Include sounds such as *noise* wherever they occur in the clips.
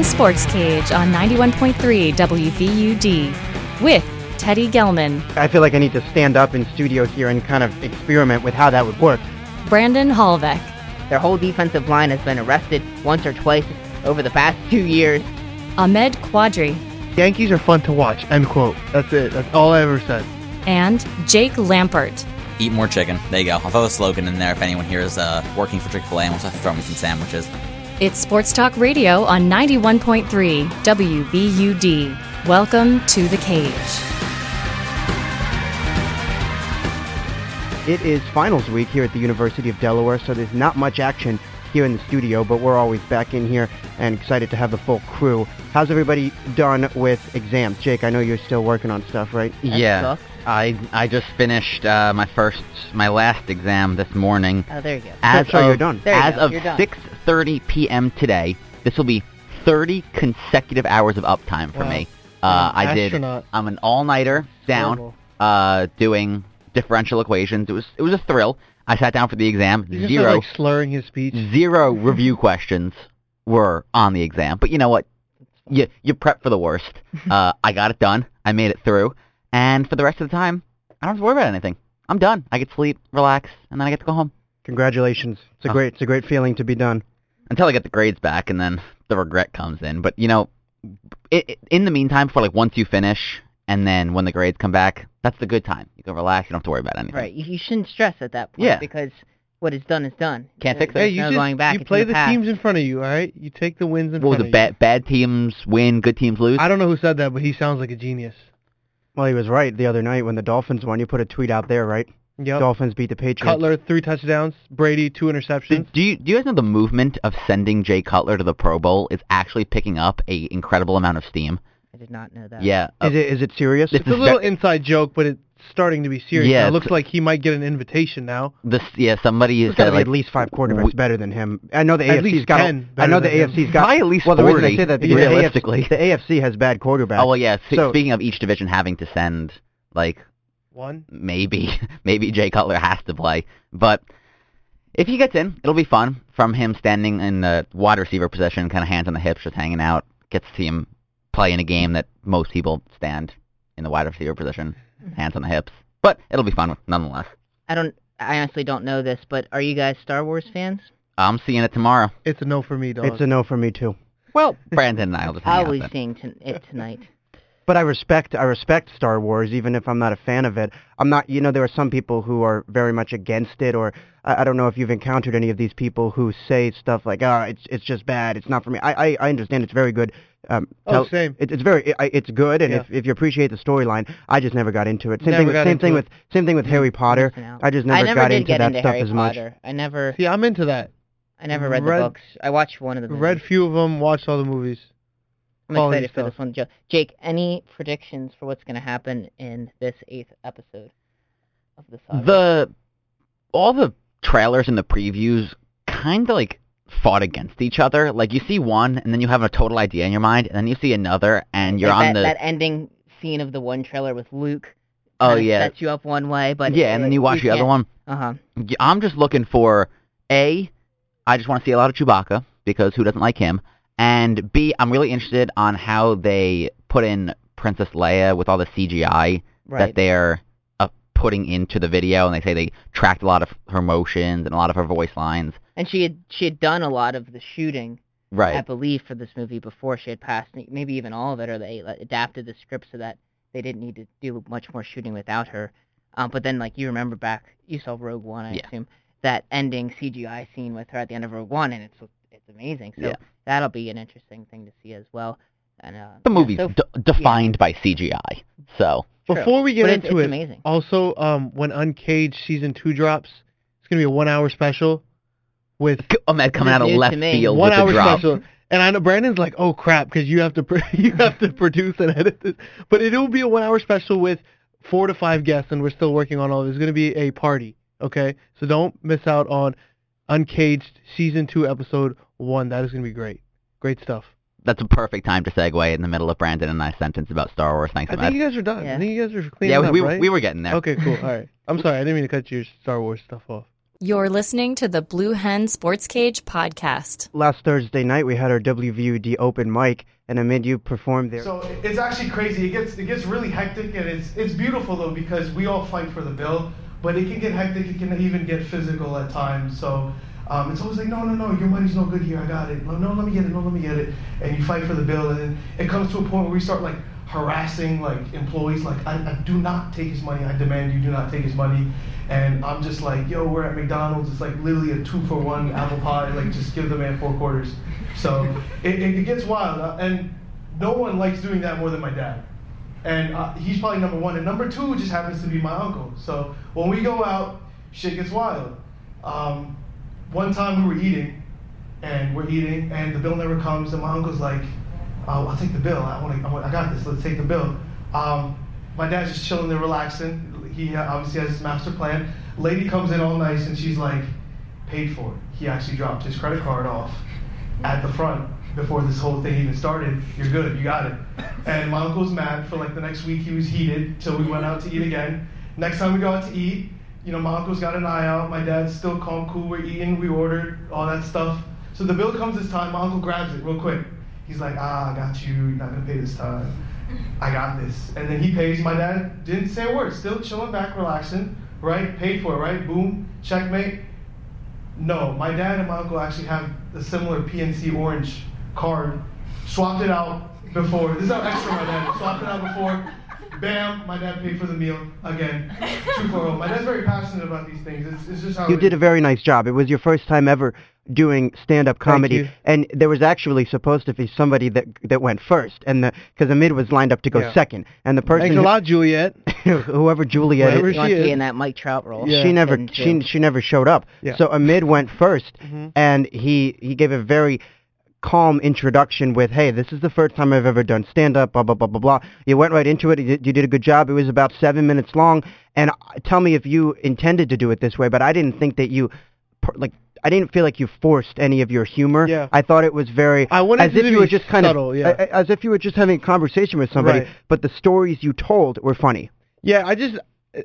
Blue Sports Cage on 91.3 WVUD with Teddy Gelman, I feel like I need to stand up in studio here and kind of experiment with how that would work. Brandon Hallbeck, Their whole defensive line has been arrested once or twice over the past two years. Ahmed Quadri, Yankees are fun to watch. End quote. That's it. That's all I ever said. and Jake Lampert. Eat more chicken. There you go. I'll throw a slogan in there if anyone here is uh, working for Chick fil A and wants to throw me some sandwiches. It's Sports Talk Radio on 91.3 WVUD. Welcome to the cage. It is finals week here at the University of Delaware, so there's not much action here in the studio, but we're always back in here and excited to have the full crew. How's everybody done with exams? Jake, I know you're still working on stuff, right? yeah, sucks. I I just finished uh, my first my last exam this morning. Oh, there you go. As so of, you're done. There you as go, of you're done. 6:30 p.m. today, this will be 30 consecutive hours of uptime for Wow. me. Uh, You're I did. I'm an all-nighter down, uh, doing differential equations. It was it was a thrill. I sat down for the exam. He just Zero started, like slurring his speech. zero review questions were on the exam. But you know what? You you prep for the worst. *laughs* Uh, I got it done. I made it through. And for the rest of the time, I don't have to worry about anything. I'm done. I get to sleep, relax, and then I get to go home Congratulations. It's a Oh. great it's a great feeling to be done. until I get the grades back, and then the regret comes in. But you know, i i in the meantime, for like once you finish, and then when the grades come back, that's the good time. You can relax. You don't have to worry about anything. Right. You, you shouldn't stress at that point Yeah. because what is done is done. Can't fix it. Hey, you no just going back. you play in the teams in front of you. All right, you take the wins in What was front it? of Bad bad teams win, good teams lose. I don't know who said that, but he sounds like a genius. Well, he was right the other night when the Dolphins won. You put a tweet out there, right? Yep. Dolphins beat the Patriots. Cutler three touchdowns. Brady two interceptions. Did, do you do you guys know the movement of sending Jay Cutler to the Pro Bowl is actually picking up a incredible amount of steam? I did not know that. Yeah. uh, Is it is it serious? This it's a little ve- inside joke, but it's starting to be serious. Yeah, now. It looks like he might get an invitation now. this yeah somebody There's got said to be like at least five quarterbacks better than him. I know the AFC's got. 10 I know the than him. AFC's got. At least well, the reason I say that because the. AFC, the AFC has bad quarterbacks. oh well yeah. So- speaking of each division having to send like One. maybe *laughs* maybe Jay Cutler has to play, but if he gets in, it'll be fun from him standing in the wide receiver position, kind of hands on the hips, just hanging out. Gets to see him play in a game that most people stand in the wide receiver position, hands on the hips. But it'll be fun nonetheless. I don't. I honestly don't know this, but are you guys Star Wars fans? I'm seeing it tomorrow. It's a no for me, dog. it's a no for me too. Well, Brandon and I will just hang out Probably then. seeing t- it tonight. *laughs* But I respect I respect Star Wars, even if I'm not a fan of it. I'm not. You know, there are some people who are very much against it, or I, I don't know if you've encountered any of these people who say stuff like, "Ah, it's it's just bad. It's not for me." I I, I understand it's very good. Um, Oh, same. It, it's very it, it's good, and Yeah. if, if you appreciate the storyline, I just never got into it. Same Never thing. With, same thing it. with same thing with Harry Potter. I just never, I never got did into get that into stuff Harry as much. Potter. I never. See, I'm into that. I never read, read- the books. I watched one of the movies. Read few of them. Watched all the movies. I'm quality excited for stuff. this one, Joe. Jake, any predictions for what's going to happen in this eighth episode of the saga? The all the trailers and the previews kind of like fought against each other. Like you see one, and then you have a total idea in your mind, and then you see another, and you're Like on that, the that ending scene of the one trailer with Luke. oh yeah, sets you up one way, but yeah, and then you watch the other one. Uh huh. I'm just looking for a. I just want to see a lot of Chewbacca because who doesn't like him? And B, I'm really interested on how they put in Princess Leia with all the CGI Right. that they're uh, putting into the video, and they say they tracked a lot of her motions and a lot of her voice lines. And she had she had done a lot of the shooting, right I believe, for this movie before she had passed. Maybe even all of it, or they like, adapted the script so that they didn't need to do much more shooting without her. Um, but then, like you remember back, you saw Rogue One, I Yeah. assume that ending CGI scene with her at the end of Rogue One, and it's it's amazing. So Yeah. that'll be an interesting thing to see as well. And uh, The yeah, movie's so- d- defined by CGI, so true. Before we get But it's- into it's it, amazing. also, um, when Uncaged season two drops, it's gonna be a one-hour special with C- Ahmed oh, coming out of news left me. field one with the hour drop. special. And I know Brandon's like, "Oh crap," because you have to pr- *laughs* you have to produce and edit this. But it will be a one-hour special with four to five guests, and we're still working on all. There's going to be a party, okay? So don't miss out on Uncaged season two, episode one. That is going to be great. Great stuff. That's a perfect time to segue in the middle of Brandon and I's sentence about Star Wars. Thanks, I think you guys are done. Yeah. I think you guys are cleaning yeah, up, we, right? we were getting there. Okay, cool. All right. I'm *laughs* sorry. I didn't mean to cut your Star Wars stuff off. You're listening to the Blue Hen Sports Cage podcast. Last Thursday night we had our WVUD open mic, and Ahmed you performed there. So it's actually crazy. It gets it gets really hectic, and it's it's beautiful though because we all fight for the bill, but it can get hectic. It can even get physical at times. So. Um, it's always like, no, no, no, your money's no good here. I got it. No, no, let me get it. No, let me get it. And you fight for the bill, and then it comes to a point where we start like harassing like employees. Like, I, I do not take his money. I demand you do not take his money. And I'm just like, yo, we're at McDonald's. It's like literally a two for one apple pie. Like, just give the man four quarters. So it, it, gets wild, uh, and no one likes doing that more than my dad. And uh, he's probably number one. And number two just happens to be my uncle. So when we go out, shit gets wild. Um, one time we were eating, and we're eating, and the bill never comes, and my uncle's like, oh, I'll take the bill. I want to. I, got this. Let's take the bill. Um, my dad's just chilling there, relaxing. He uh, obviously has his master plan. Lady comes in all nice, and she's like, paid for it. He actually dropped his credit card off at the front before this whole thing even started. You're good. You got it. And my uncle's mad for like the next week. He was heated till we went out to eat again. Next time we go out to eat, you know, my uncle's got an eye out. My dad's still calm, cool. We're eating. We ordered all that stuff. So the bill comes this time. My uncle grabs it real quick. He's like, ah, I got you. You're not gonna pay this time. I got this. And then he pays. My dad didn't say a word. Still chilling back, relaxing. Right? Paid for it. Right? Boom. Checkmate. No, my dad and my uncle actually have a similar PNC orange card. Swapped it out before. This is how extra my dad. Swapped it out before. Bam! My dad paid for the meal again. *laughs* Two for home. My dad's very passionate about these things. It's, it's just how You it did a very nice job. It was your first time ever doing stand-up comedy, you. and there was actually supposed to be somebody that that went first, and the because Ahmed was lined up to go Yeah. second, and the person Thanks a lot, Juliet. *laughs* whoever Juliet Whoever is, He she is. in that Mike Trout role. Yeah. she never she she never showed up. Yeah. So Ahmed went 1st Mhm. and he he gave a very calm introduction with, "Hey, this is the first time I've ever done stand up." Blah blah blah blah blah. You went right into it. You did, you did a good job. It was about seven minutes long. And uh, tell me if you intended to do it this way, but I didn't think that you, like, I didn't feel like you forced any of your humor. Yeah. I thought it was very I wanted as if you were just kind subtle, of yeah. as if you were just having a conversation with somebody. Right. But the stories you told were funny. Yeah, I just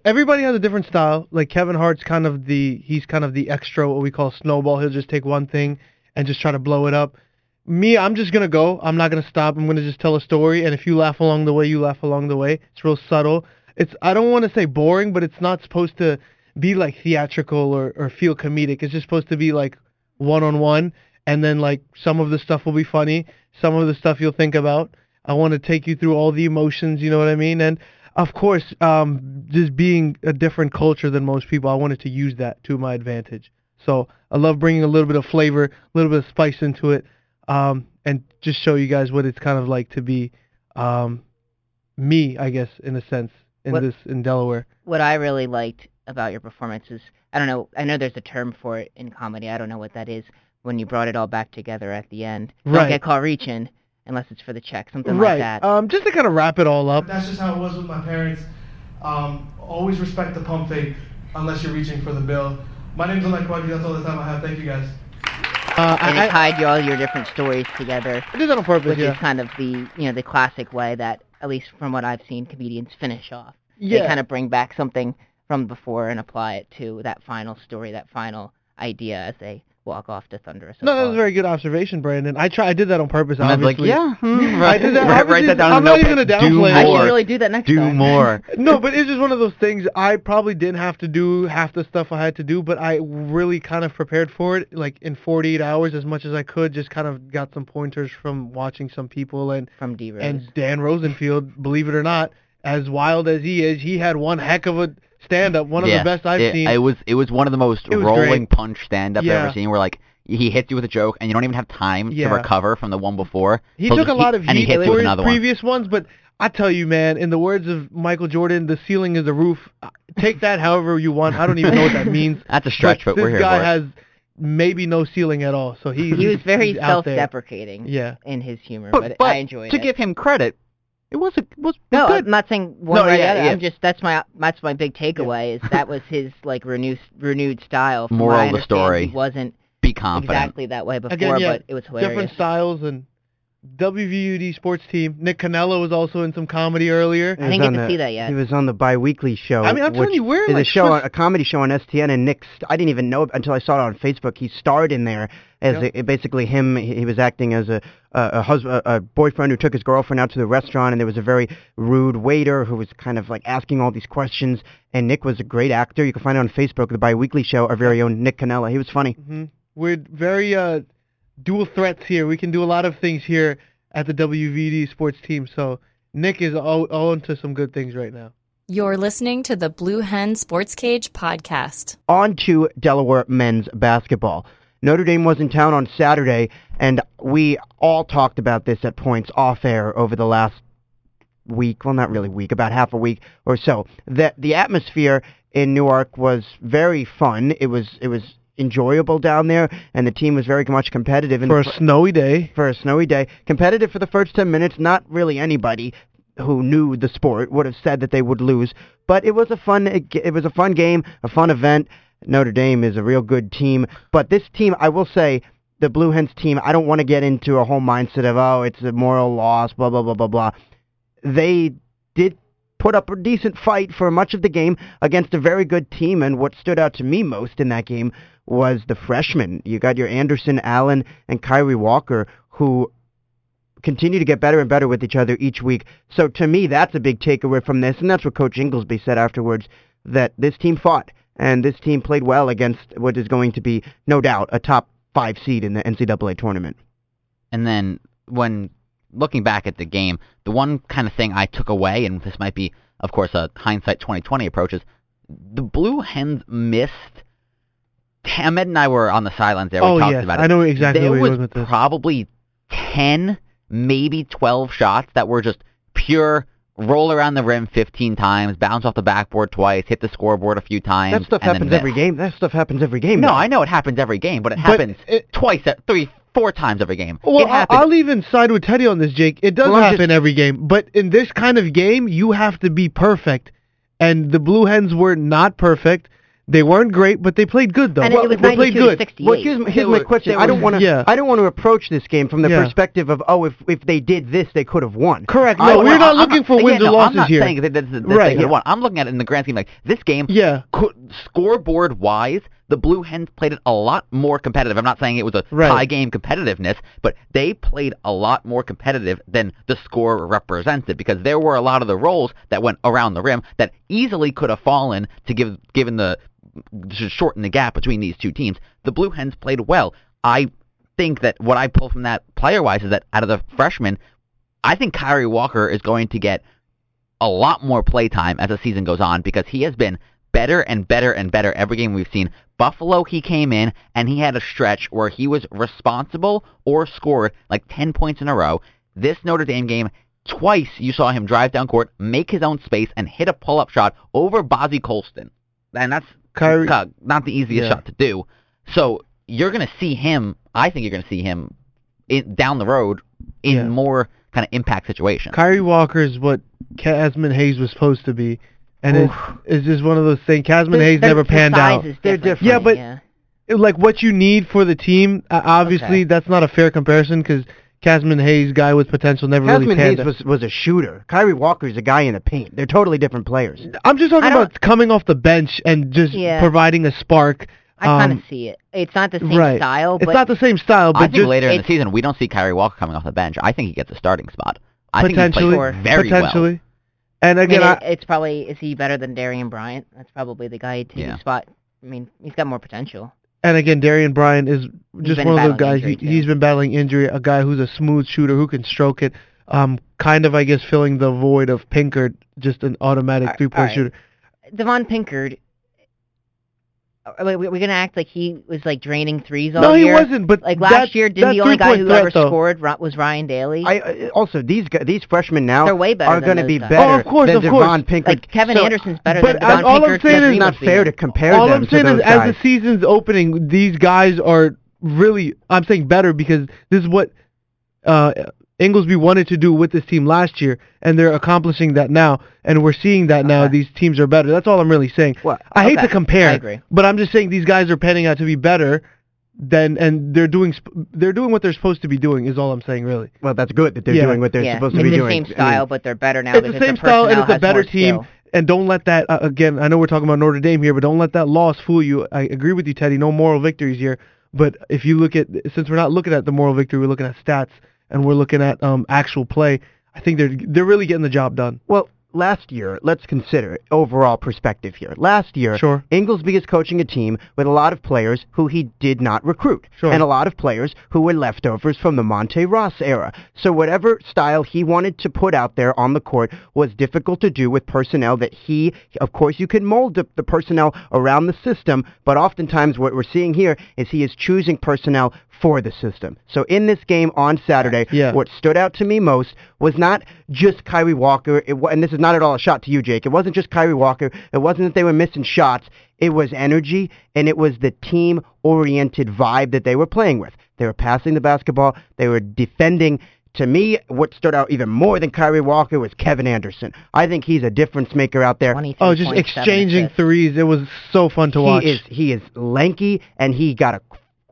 everybody has a different style. Like Kevin Hart's kind of the he's kind of the extra what we call snowball. He'll just take one thing and just try to blow it up. Me, I'm just gonna go. I'm not gonna stop. I'm gonna just tell a story, and if you laugh along the way, you laugh along the way. It's real subtle. It's I don't want to say boring, but it's not supposed to be like theatrical or or feel comedic. It's just supposed to be like one on one, and then like some of the stuff will be funny, some of the stuff you'll think about. I want to take you through all the emotions, you know what I mean? And of course, um, just being a different culture than most people, I wanted to use that to my advantage. So I love bringing a little bit of flavor, a little bit of spice into it, um, and just show you guys what it's kind of like to be um, me, I guess, in a sense, in What- this in Delaware. what I really liked about your performance is I don't know I know there's a term for it in comedy I don't know what that is when you brought it all back together at the end don't Right. get caught reaching unless it's for the check something right. like that Um, just to kind of wrap it all up. That's just how it was with my parents. Um, always respect the pump fake unless you're reaching for the bill. My name's Alec Quaggy. That's all the time I have. Thank you guys. Uh, and I, it tied you all your different stories together I did that on purpose. which yeah. is kind of the you know the classic way that at least from what I've seen comedians finish off yeah. they kind of bring back something from before and apply it to that final story that final idea as they walk off to thunderous No, that was a very good observation, Brandon. I try. I did that on purpose. And I was like, obviously. yeah, hmm, I did that. Write, write that down I'm not even gonna Do downplay it. I should more. really do that next Do time Do more. *laughs* no, but it's just one of those things. I probably didn't have to do half the stuff I had to do, but I really kind of prepared for it, like in 48 hours, as much as I could. Just kind of got some pointers from watching some people, and from D Rose. and Dan Rosenfield, believe it or not, as wild as he is, he had one heck of a stand-up, one of yeah, the best I've it, seen. It was it was one of the most rolling great. punch stand up I've ever seen. Where like he hits you with a joke and you don't even have time Yeah. to recover from the one before. He So took a lot of and he heat hits for his another one. previous ones, but I tell you, man, in the words of Michael Jordan, the ceiling is the roof. Uh, Take that however you want. I don't even know what that means. *laughs* That's a stretch, but, this we're here for it. this guy has maybe no ceiling at all, so he he was very he's out there. self-deprecating Yeah. in his humor, But, but, but I enjoyed to it. To give him credit, it was a, was, was no, good. I'm not saying one No, way or the yeah, other. yeah. I'm just that's my that's my big takeaway is that was his like renewed renewed style. From Moral of the story. He wasn't Be confident. exactly that way before, Again, yeah, but it was hilarious. different styles and WVUD sports team. Nick Canella was also in some comedy earlier. I was didn't get to the- see that yet. He was on the bi-weekly show. I mean, I'm telling you, we're is like a show, Swiss- a comedy show on STN, and Nick. st- I didn't even know until I saw it on Facebook. He starred in there as Yep. a, basically him. He he was acting as a a, a husband, a boyfriend who took his girlfriend out to the restaurant, and there was a very rude waiter who was kind of like asking all these questions. And Nick was a great actor. You can find it on Facebook, the bi-weekly show. Our very own Nick Canella. He was funny. hmm We're very uh, dual threats here. We can do a lot of things here at the WVD sports team. So Nick is all, all into some good things right now. You're listening to the Blue Hen Sports Cage podcast. on to Delaware men's basketball. Notre Dame was in town on Saturday, and we all talked about this at points off air over the last week. Well, not really week, about half a week or so. That the atmosphere in Newark was very fun. It was it was enjoyable down there, and the team was very much competitive. in For a snowy day. for a snowy day. Competitive for the first 10 minutes. Not really anybody who knew the sport would have said that they would lose, but it was a fun it was a fun game, a fun event. Notre Dame is a real good team, but this team, I will say, the Blue Hens team, I don't want to get into a whole mindset of oh, it's a moral loss, blah blah blah blah blah. They did put up a decent fight for much of the game against a very good team, and what stood out to me most in that game was the freshmen. You got your Anderson, Allen, and Kyrie Walker, who continue to get better and better with each other each week. So to me, that's a big takeaway from this, and that's what Coach Ingelsby said afterwards, that this team fought, and this team played well against what is going to be, no doubt, a top five seed in the NCAA tournament. And then when looking back at the game, the one kind of thing I took away, and this might be, of course, a hindsight 2020 approach, is the Blue Hens missed. Ahmed and I were on the sidelines there. We Oh, talked yes. about it. I know exactly there was probably 10, maybe 12 shots that were just pure roll around the rim 15 times, bounce off the backboard twice, hit the scoreboard a few times. That stuff happens every game. That stuff happens every game. No. I know it happens every game, but it But happens it- twice, at three, four times every game. Well, it I- happens. I'll even side with Teddy on this, Jake. It does Well, happen just- every game, but in this kind of game, you have to be perfect. And the Blue Hens were not perfect. They weren't great, but they played good though. And it was they played good. Well, here's, my- here's They my question. they I don't want to. Yeah. I don't want to approach this game from the Yeah. perspective of oh, if if they did this, they could have won. Correct. No, well, we're not I'm looking for yeah, wins no, or losses I'm not here. saying that, that, that Right, they could yeah. won. I'm looking at it in the grand scheme like this game. Yeah. co- scoreboard wise, the Blue Hens played it a lot more competitive. I'm not saying it was a Right. tie game competitiveness, but they played a lot more competitive than the score represented because there were a lot of the rolls that went around the rim that easily could have fallen to give given the to shorten the gap between these two teams. The Blue Hens played well. I think that what I pull from that player wise is that out of the freshmen, I think Kyrie Walker is going to get a lot more play time as the season goes on because he has been better and better and better every game we've seen. Buffalo, he came in and he had a stretch where he was responsible or scored like 10 points in a row. This Notre Dame game, twice you saw him drive down court, make his own space, and hit a pull-up shot over Bonzie Colson. And that's Kyrie- not the easiest Yeah. shot to do. So you're going to see him, I think you're going to see him in, down the road in Yeah. more kind of impact situations. Kyrie Walker is what Cazmon Hayes was supposed to be, and it's, it's just one of those things. Cazmon Hayes never panned out. is They're different. different. Yeah, but- yeah. Like what you need for the team, uh, obviously Okay. that's not a fair comparison because Cazmon Hayes, guy with potential, never really Hasman panned Hayes out. was was a shooter. Kyrie Walker's a guy in the paint. They're totally different players. I'm just talking about coming off the bench and just Yeah. providing a spark. I kind Um, of see it. It's not the same right. style, It's but not the same style, but I think just later in the season we don't see Kyrie Walker coming off the bench. I think he gets a starting spot. I think he plays very potentially. And I mean, again, it, it's probably is he better than Darian Bryant? That's probably the guy to Yeah. spot. I mean, he's got more potential. And again, Darian Bryant is just one of those guys. He, he's been battling injury. A guy who's a smooth shooter who can stroke it. Um, kind of, I guess, filling the void of Pinkard, just an automatic three-point alright. shooter. Devonne Pinkard. Wait, we're gonna act like he was like draining threes all No, he wasn't. But Like last that, year, didn't the only guy who threat, ever though, scored was Ryan Daly? I uh, also these guys, these freshmen now They're way better are going to be guys. better Oh, of course, than of course. Devonne Pinkard. like Kevin So- Anderson's better but than Devon all I'm saying is he not was the fair young. to compare All them I'm to saying those is, as the season's opening, these guys are really. I'm saying better because this is what uh, Ingelsby wanted to do with this team last year, and they're accomplishing that now, and we're seeing that now. These teams are better. That's all I'm really saying. Well, I hate to compare, I agree. but I'm just saying these guys are panning out to be better then and they're doing they're doing what they're supposed to be doing is all I'm saying really. Well, that's good that they're Yeah. doing what they're yeah, supposed to it's be the doing. same I mean, style, but they're better now it's the same the style and it's a better team. skill. And don't let that uh, again. I know we're talking about Notre Dame here, but don't let that loss fool you. I agree with you, Teddy. No moral victories here. But if you look at since we're not looking at the moral victory, we're looking at stats and we're looking at um actual play. I think they're they're really getting the job done. Well, last year, let's consider overall perspective here. Last year, Sure. Ingelsby is coaching a team with a lot of players who he did not recruit, Sure. and a lot of players who were leftovers from the Monte Ross era. So whatever style he wanted to put out there on the court was difficult to do with personnel that he, of course, you can mold the, the personnel around the system, but oftentimes what we're seeing here is he is choosing personnel for the system. So in this game on Saturday, Yeah. what stood out to me most was not just Kyrie Walker, it, and this is not at all a shot to you, Jake. It wasn't just Kyrie Walker. It wasn't that they were missing shots. It was energy, and it was the team-oriented vibe that they were playing with. They were passing the basketball. They were defending. To me, what stood out even more than Kyrie Walker was Kevin Anderson. I think he's a difference maker out there. 23 Oh, just exchanging assists. threes. It was so fun to watch. Is he is lanky and he got a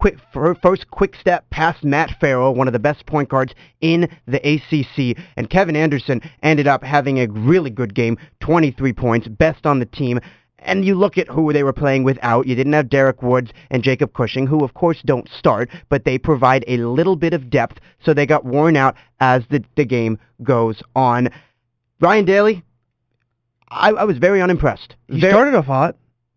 quick first quick step past Matt Farrell, one of the best point guards in the ACC. And Kevin Anderson ended up having a really good game, 23 points, best on the team. And you look at who they were playing without. You didn't have Derek Woods and Jacob Cushing, who of course don't start, but they provide a little bit of depth, so they got worn out as the, the game goes on. Ryan Daly, I, I was very unimpressed. he Very- started off hot.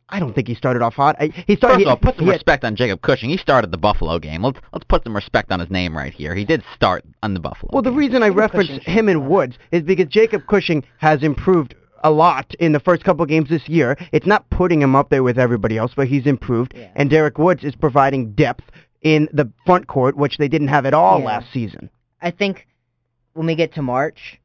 I don't think he started off hot. I, he started. First of all, put some he had- respect on Jacob Cushing. He started the Buffalo game. Let's let's put some respect on his name right here. He did start on the Buffalo. Well, the game. reason I Jacob reference Cushing him and Woods is because Jacob Cushing has improved a lot in the first couple of games this year. It's not putting him up there with everybody else, but he's improved. Yeah. And Derek Woods is providing depth in the front court, which they didn't have at all Yeah. last season. I think when we get to March,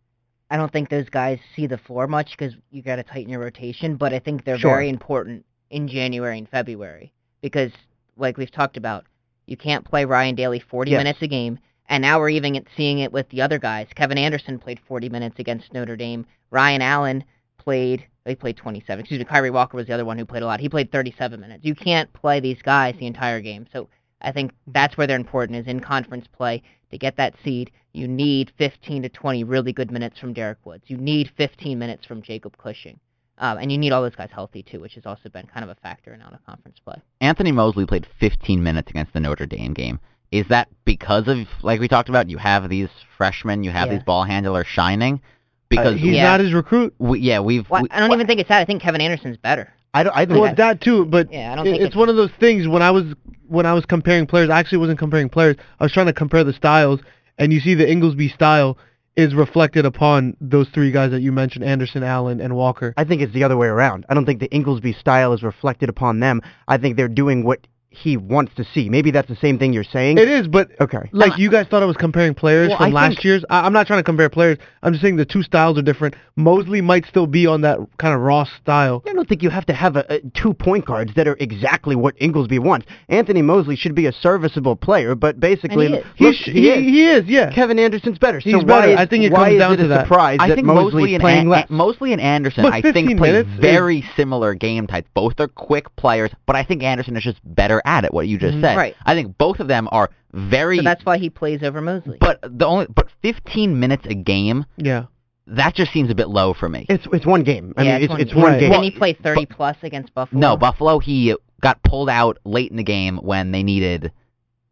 I don't think those guys see the floor much because you got to tighten your rotation. But I think they're Sure. very important in January and February because, like we've talked about, you can't play Ryan Daly 40 Yes. minutes a game. And now we're even seeing it with the other guys. Kevin Anderson played 40 minutes against Notre Dame. Ryan Allen played. They played 27. Excuse me. Kyrie Walker was the other one who played a lot. He played 37 minutes. You can't play these guys the entire game. So I think that's where they're important is in conference play to get that seed. You need 15 to 20 really good minutes from Derek Woods. You need 15 minutes from Jacob Cushing. Um, and you need all those guys healthy too, which has also been kind of a factor in out of conference play. Anthony Mosley played 15 minutes against the Notre Dame game. Is that because of, like we talked about, you have these freshmen, you have Yeah. these ball handlers shining? Because He's Yeah. not his recruit. we, yeah, we've Well, we- I don't even think it's that. I think Kevin Anderson's better. I don't. I think Well, it's that too, but Yeah, I don't it- think it's it's- one of those things. When I was when I was comparing players, I actually wasn't comparing players. I was trying to compare the styles, and you see the Ingelsby style is reflected upon those three guys that you mentioned: Anderson, Allen, and Walker. I think it's the other way around. I don't think the Ingelsby style is reflected upon them. I think they're doing what he wants to see. Maybe that's the same thing you're saying. It is, but Okay. like you guys thought I was comparing players Well, from I last think- year's. I, I'm not trying to compare players. I'm just saying the two styles are different. Mosley might still be on that kind of raw style. I don't think you have to have a, a two point guards that are exactly what Ingelsby wants. Anthony Mosley should be a serviceable player, but basically, And he is. He, look, sh- he he, is. he is, yeah. Kevin Anderson's better. so He's why better. Is, I think it why comes down to that. surprise I think Mosley and, playing An- Mosley and Anderson, I think, play minutes is- very similar game types. Both are quick players, but I think Anderson is just better at it. What you just Mhm. said. Right. I think both of them are very. So that's why he plays over Mosley. but the only but 15 minutes a game, Yeah. that just seems a bit low for me. It's it's one game. I yeah, mean, it's one it's game. one game. Didn't he play 30 plus against Buffalo? No, Buffalo. He got pulled out late in the game when they needed.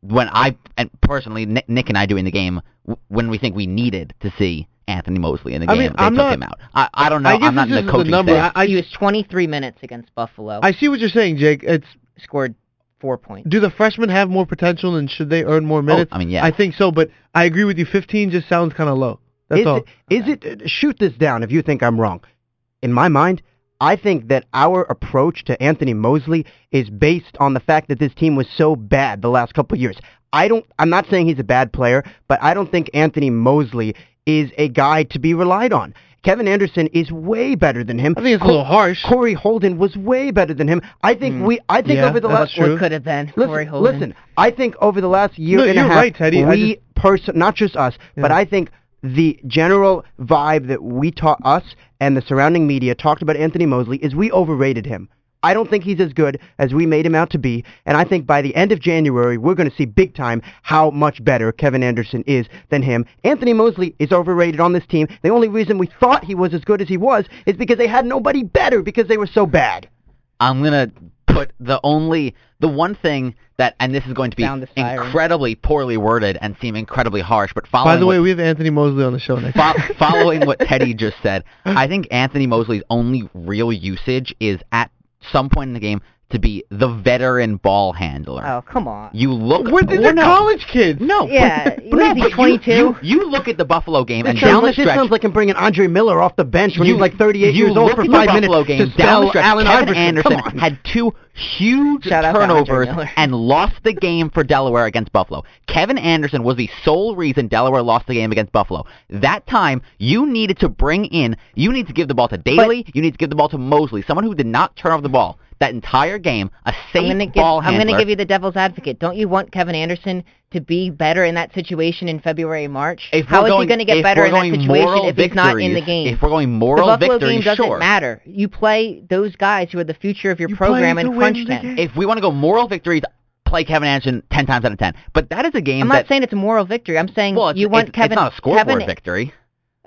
When I and personally, Nick, Nick and I doing the game when we think we needed to see Anthony Mosley in the I game, mean, they I'm took not- him out. I, I don't know. I guess I'm not it's in the just the coaching number. staff. I- he was 23 minutes against Buffalo. I see what you're saying, Jake. It's scored four do the freshmen have more potential and should they earn more minutes? I mean, yeah. I think so, but I agree with you. 15 just sounds kind of low. That's is all. It, is it? uh, Shoot this down if you think I'm wrong. In my mind, I think that our approach to Anthony Mosley is based on the fact that this team was so bad the last couple of years. I don't. I'm not saying he's a bad player, but I don't think Anthony Mosley is a guy to be relied on. Kevin Anderson is way better than him. I think it's a little harsh. Kory Holden was way better than him. I think Mm. we. I think Yeah, over the last. true. Could have been Listen, Kory Holden. listen. I think over the last year No, and a half, right, Teddy. We just- person, not just us, but I think the general vibe that we taught us and the surrounding media talked about Anthony Mosley is we overrated him. I don't think he's as good as we made him out to be, and I think by the end of January, we're going to see big time how much better Kevin Anderson is than him. Anthony Mosley is overrated on this team. The only reason we thought he was as good as he was is because they had nobody better because they were so bad. I'm gonna put the only the one thing that and this is going to be Sound the siren. incredibly poorly worded and seem incredibly harsh, but following By the what- way, we have Anthony Mosley on the show next. Fo- following what Teddy *laughs* just said, I think Anthony Mosley's only real usage is at some point in the game to be the veteran ball handler. Oh, come on. You look. We're, they're well, no. college kids. No, Yeah, but, you but, no, but 22. You, you look at the Buffalo game This and sounds down the like, this stretch. sounds like him bringing Andre Miller off the bench when you, he's like 38 years old look for at five the minutes Buffalo game, to down the spell stretch, Allen Kevin Iverson. Anderson Come on. had two huge Shout out to Andre turnovers and lost the game for Delaware against Buffalo. Kevin Anderson was the sole reason Delaware lost the game against Buffalo. That time, you needed to bring in, you need to give the ball to Daly, you need to give the ball to Mosley, someone who did not turn off the ball that entire game, a safe I'm gonna give, ball I'm gonna give you the devil's advocate. Don't you want Kevin Anderson to be better in that situation in February, March? if How we're is going, he going to get better in that situation moral if he's not in the game? If we're going moral the moral Buffalo victories, game doesn't sure. matter. You play those guys who are the future of your You program and crunch the time. game. If we want to go moral victories, play Kevin Anderson 10 times out of 10. But that is a game I'm that not saying it's a moral victory. I'm saying well, it's, you want it's, Kevin. it's not a scoreboard Kevin, victory.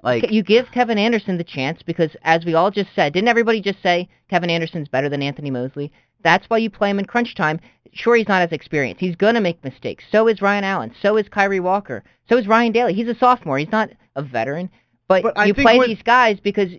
Like you give Kevin Anderson the chance because, as we all just said, didn't everybody just say Kevin Anderson's better than Anthony Mosley? That's why you play him in crunch time. Sure, he's not as experienced. He's going to make mistakes. So is Ryan Allen. So is Kyrie Walker. So is Ryan Daly. He's a sophomore. He's not a veteran. But, But you play what- these guys because,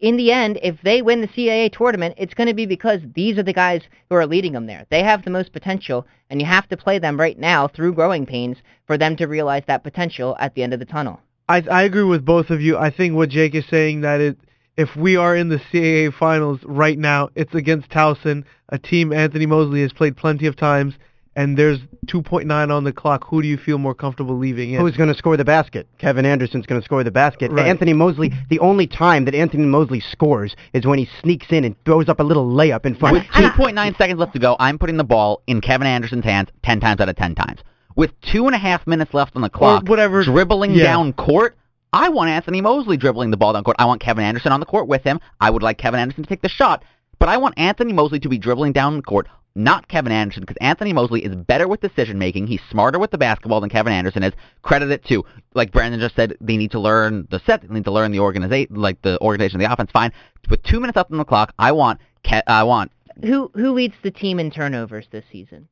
in the end, if they win the CAA tournament, it's going to be because these are the guys who are leading them there. They have the most potential, and you have to play them right now through growing pains for them to realize that potential at the end of the tunnel. I I agree with both of you. I think what Jake is saying that it if we are in the CAA finals right now, it's against Towson, a team Anthony Mosley has played plenty of times, and there's 2.9 on the clock. Who do you feel more comfortable leaving in? Who's going to score the basket? Kevin Anderson's going to score the basket. Right. Anthony Mosley, the only time that Anthony Mosley scores is when he sneaks in and throws up a little layup in front. with 2.9 seconds left to go, I'm putting the ball in Kevin Anderson's hands 10 times out of 10 times. With two and a half minutes left on the clock, whatever- dribbling yeah. down court, I want Anthony Mosley dribbling the ball down court. I want Kevin Anderson on the court with him. I would like Kevin Anderson to take the shot, but I want Anthony Mosley to be dribbling down the court, not Kevin Anderson, because Anthony Mosley is better with decision making. He's smarter with the basketball than Kevin Anderson is. Credit it to, like Brandon just said, they need to learn the set, they need to learn the organization, like the organization of the offense. Fine. With two minutes left on the clock, I want, Ke- I want Who who leads the team in turnovers this season?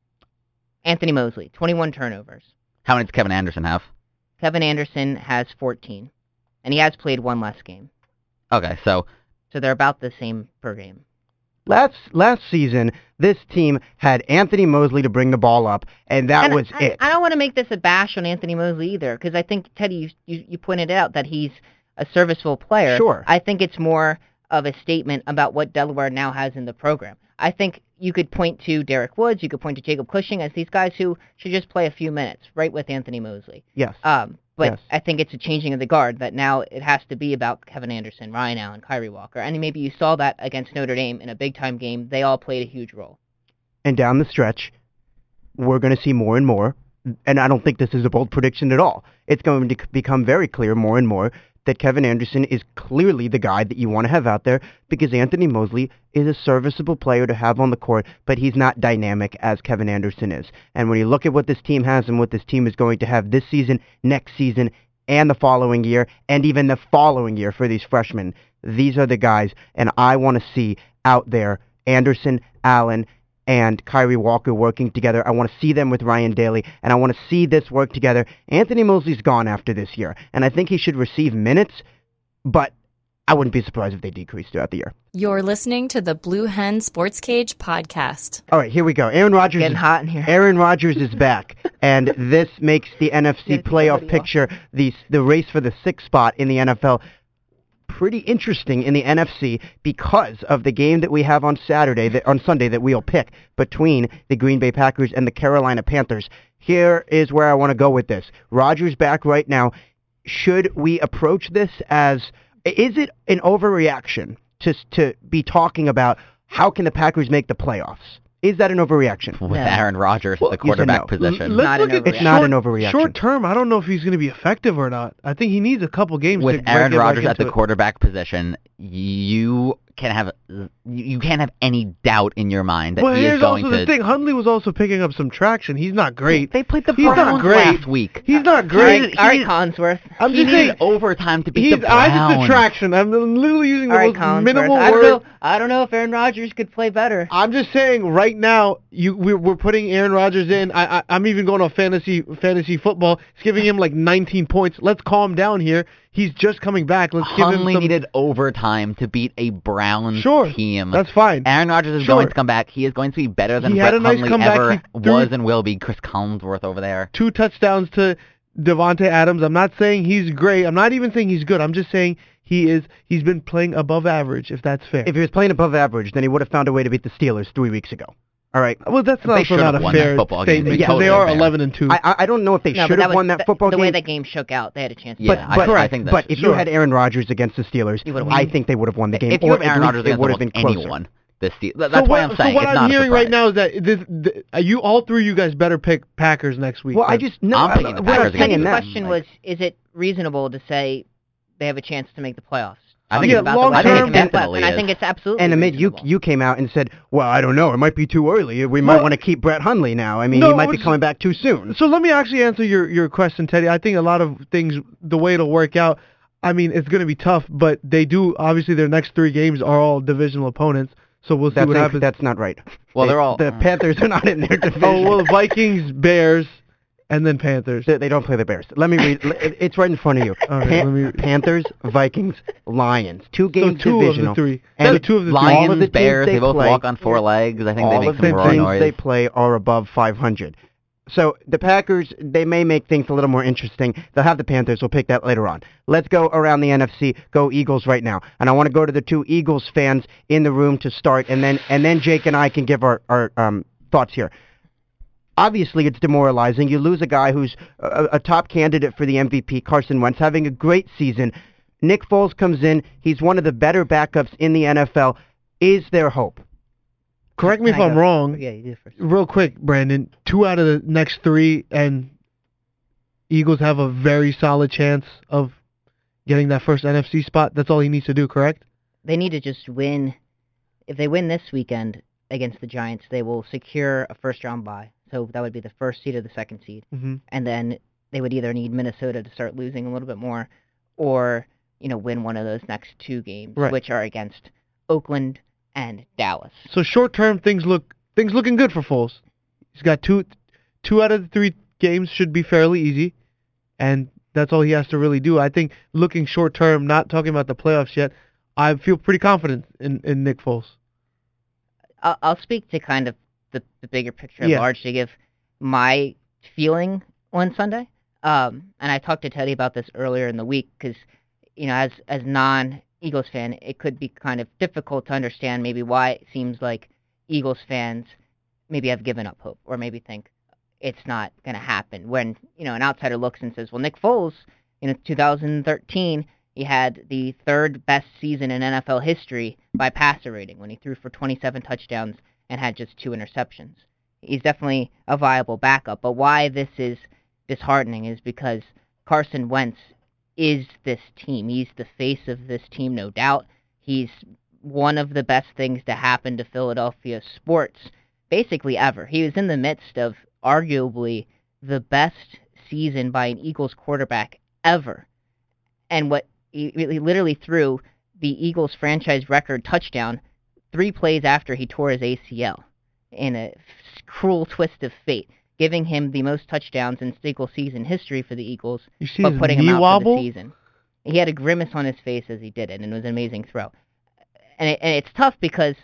Anthony Mosley, 21 turnovers. How many does Kevin Anderson have? Kevin Anderson has 14, and he has played one less game, Okay, so so they're about the same per game. Last last season, this team had Anthony Mosley to bring the ball up, and that and was I, it. I don't want to make this a bash on Anthony Mosley either, because I think Teddy, you, you you pointed out that he's a serviceable player. Sure. I think it's more of a statement about what Delaware now has in the program. I think you could point to Derek Woods, you could point to Jacob Cushing as these guys who should just play a few minutes, right with Anthony Mosley. yes. Um, but Yes. I think it's a changing of the guard that now it has to be about Kevin Anderson, Ryan Allen, Kyrie Walker, and maybe you saw that against Notre Dame in a big time game. They all played a huge role. and down the stretch, we're going to see more and more. And I don't think this is a bold prediction at all. It's going to become very clear more and more that Kevin Anderson is clearly the guy that you want to have out there because Anthony Mosley is a serviceable player to have on the court, but he's not dynamic as Kevin Anderson is. And when you look at what this team has and what this team is going to have this season, next season, and the following year, and even the following year for these freshmen, these are the guys, and I want to see out there Anderson, Allen, and Kyrie Walker working together. I want to see them with Ryan Daly, and I want to see this work together. Anthony Mosley's gone after this year, and I think he should receive minutes, but I wouldn't be surprised if they decrease throughout the year. You're listening to the Blue Hen Sports Cage podcast. All right, here we go. Aaron Rodgers Getting is hot in here. Aaron Rodgers is *laughs* back, and this makes the NFC playoff picture, the the race for the sixth spot in the NFL, pretty interesting in the NFC because of the game that we have on Saturday, that, on Sunday that we'll pick between the Green Bay Packers and the Carolina Panthers. Here is where I want to go with this. Rodgers back right now. Should we approach this as is it an overreaction to to be talking about how can the Packers make the playoffs? Is that an overreaction? with No. Aaron Rodgers at the quarterback no. position. L- let's Not look an at overreaction. It's not an overreaction. Short term, I don't know if he's going to be effective or not. I think he needs a couple games with to Aaron Rodgers at the it. quarterback position, you can't have you can't have any doubt in your mind that Well, he is here's going also to. the thing. Hundley was also picking up some traction. He's not great. They played the He's not Browns great. last week. He's not great. right, all right, he- Collinsworth. I'm he just saying. overtime to beat He's, the I just attraction. I'm literally using the right, most Collinsworth. minimal I don't word. know. I don't know if Aaron Rodgers could play better. I'm just saying right now you we're, we're putting Aaron Rodgers in. I, I I'm even going on fantasy fantasy football. It's giving him like 19 points. Let's calm down here. He's just coming back. Let's give him Hundley some. needed overtime to beat a Browns Sure, team. That's fine. Aaron Rodgers is Sure. going to come back. He is going to be better than He Brett nice Hundley comeback. ever threw- was and will be. Chris Collinsworth over there. Two touchdowns to Davante Adams. I'm not saying he's great. I'm not even saying he's good. I'm just saying he is. He's been playing above average. If that's fair. If he was playing above average, then he would have found a way to beat the Steelers three weeks ago. All right. well, that's They not, should not have a won that fair football game. statement Yeah, because they are fair. 11 and two. I I- I don't know if they no, but should that have was won that the, football the game. way that game shook out. They had a chance. to Yeah, win. I- but I think that's but if you sure. had Aaron Rodgers against the Steelers, You would've won. I think they would have won the game. If you or have Aaron least Rodgers it against would have almost been closer. anyone, this se- that's so why what, I'm saying so what it's I'm not a hearing right surprise. now is that this, th uh, you all three of you guys better pick Packers next week. Well, I then. just no. I'm I- picking the we're not Packers saying Teddy's against that. question was: Is it reasonable to say they have a chance to make the playoffs? I think Yeah, About long the way term- they came back, definitely and I think it's absolutely. And Ahmed, you you came out and said, "Well, I don't know. It might be too early. We might Well- want to keep Brett Hundley now. I mean, No, he might be coming back too soon." So let me actually answer your your question, Teddy. I think a lot of things, the way it'll work out. I mean, it's going to be tough, but they do obviously their next three games are all divisional opponents. So we'll see That's what inc- happens. that's not right. Well, They- they're all- the Panthers are not in their division. *laughs* oh well, Vikings, Bears, and then Panthers. They, they don't play the Bears. Let me read. It's right in front of you. *laughs* All right, Pan- Panthers, Vikings, Lions. Two So games two divisional. of the three. And so two of the three. Lions, all of the Bears, they they both play- walk on four legs. I think all they make of some the raw teams noise. they play are above 500. So the Packers, they may make things a little more interesting. They'll have the Panthers. We'll pick that later on. Let's go around the NFC. Go Eagles right now. And I want to go to the two Eagles fans in the room to start, and then and then Jake and I can give our our um, thoughts here. Obviously, it's demoralizing. You lose a guy who's a, a top candidate for the MVP, Carson Wentz, having a great season. Nick Foles comes in. He's one of the better backups in the NFL. Is there hope? Correct me if I I'm wrong. Yeah, you do first. Real quick, Brandon. Two out of the next three, and Eagles have a very solid chance of getting that first NFC spot. That's all he needs to do. Correct? They need to just win. If they win this weekend against the Giants, they will secure a first round bye. So that would be the first seed or the second seed. Mm-hmm. and then they would either need Minnesota to start losing a little bit more, or you know win one of those next two games, Right. which are against Oakland and Dallas. So short term, things look things looking good for Foles. He's got two two out of the three games should be fairly easy, and that's all he has to really do. I think looking short term, not talking about the playoffs yet, I feel pretty confident in, in Nick Foles. I'll, I'll speak to kind of the, the bigger picture at large to give my feeling on Sunday. Um, and I talked to Teddy about this earlier in the week because, you know, as as non Eagles fan, it could be kind of difficult to understand maybe why it seems like Eagles fans maybe have given up hope or maybe think it's not going to happen. When you know an outsider looks and says, "Well, Nick Foles, in 2013, he had the third best season in NFL history by passer rating when he threw for 27 touchdowns and had just two interceptions. He's definitely a viable backup. But why this is disheartening is because Carson Wentz is this team. He's the face of this team, no doubt. He's one of the best things to happen to Philadelphia sports basically ever. He was in the midst of arguably the best season by an Eagles quarterback ever. And what he, he literally threw the Eagles franchise record touchdown three plays after he tore his ACL in a cruel twist of fate, giving him the most touchdowns in single season history for the Eagles, but putting him out wobble? for the season. He had a grimace on his face as he did it, and it was an amazing throw. And, it, and it's tough because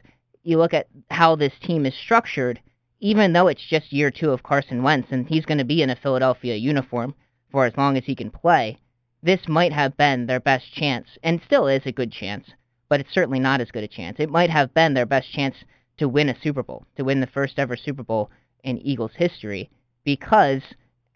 you look at how this team is structured, even though it's just year two of Carson Wentz, and he's going to be in a Philadelphia uniform for as long as he can play, this might have been their best chance, and still is a good chance, but it's certainly not as good a chance. It might have been their best chance to win a Super Bowl, to win the first ever Super Bowl in Eagles history, because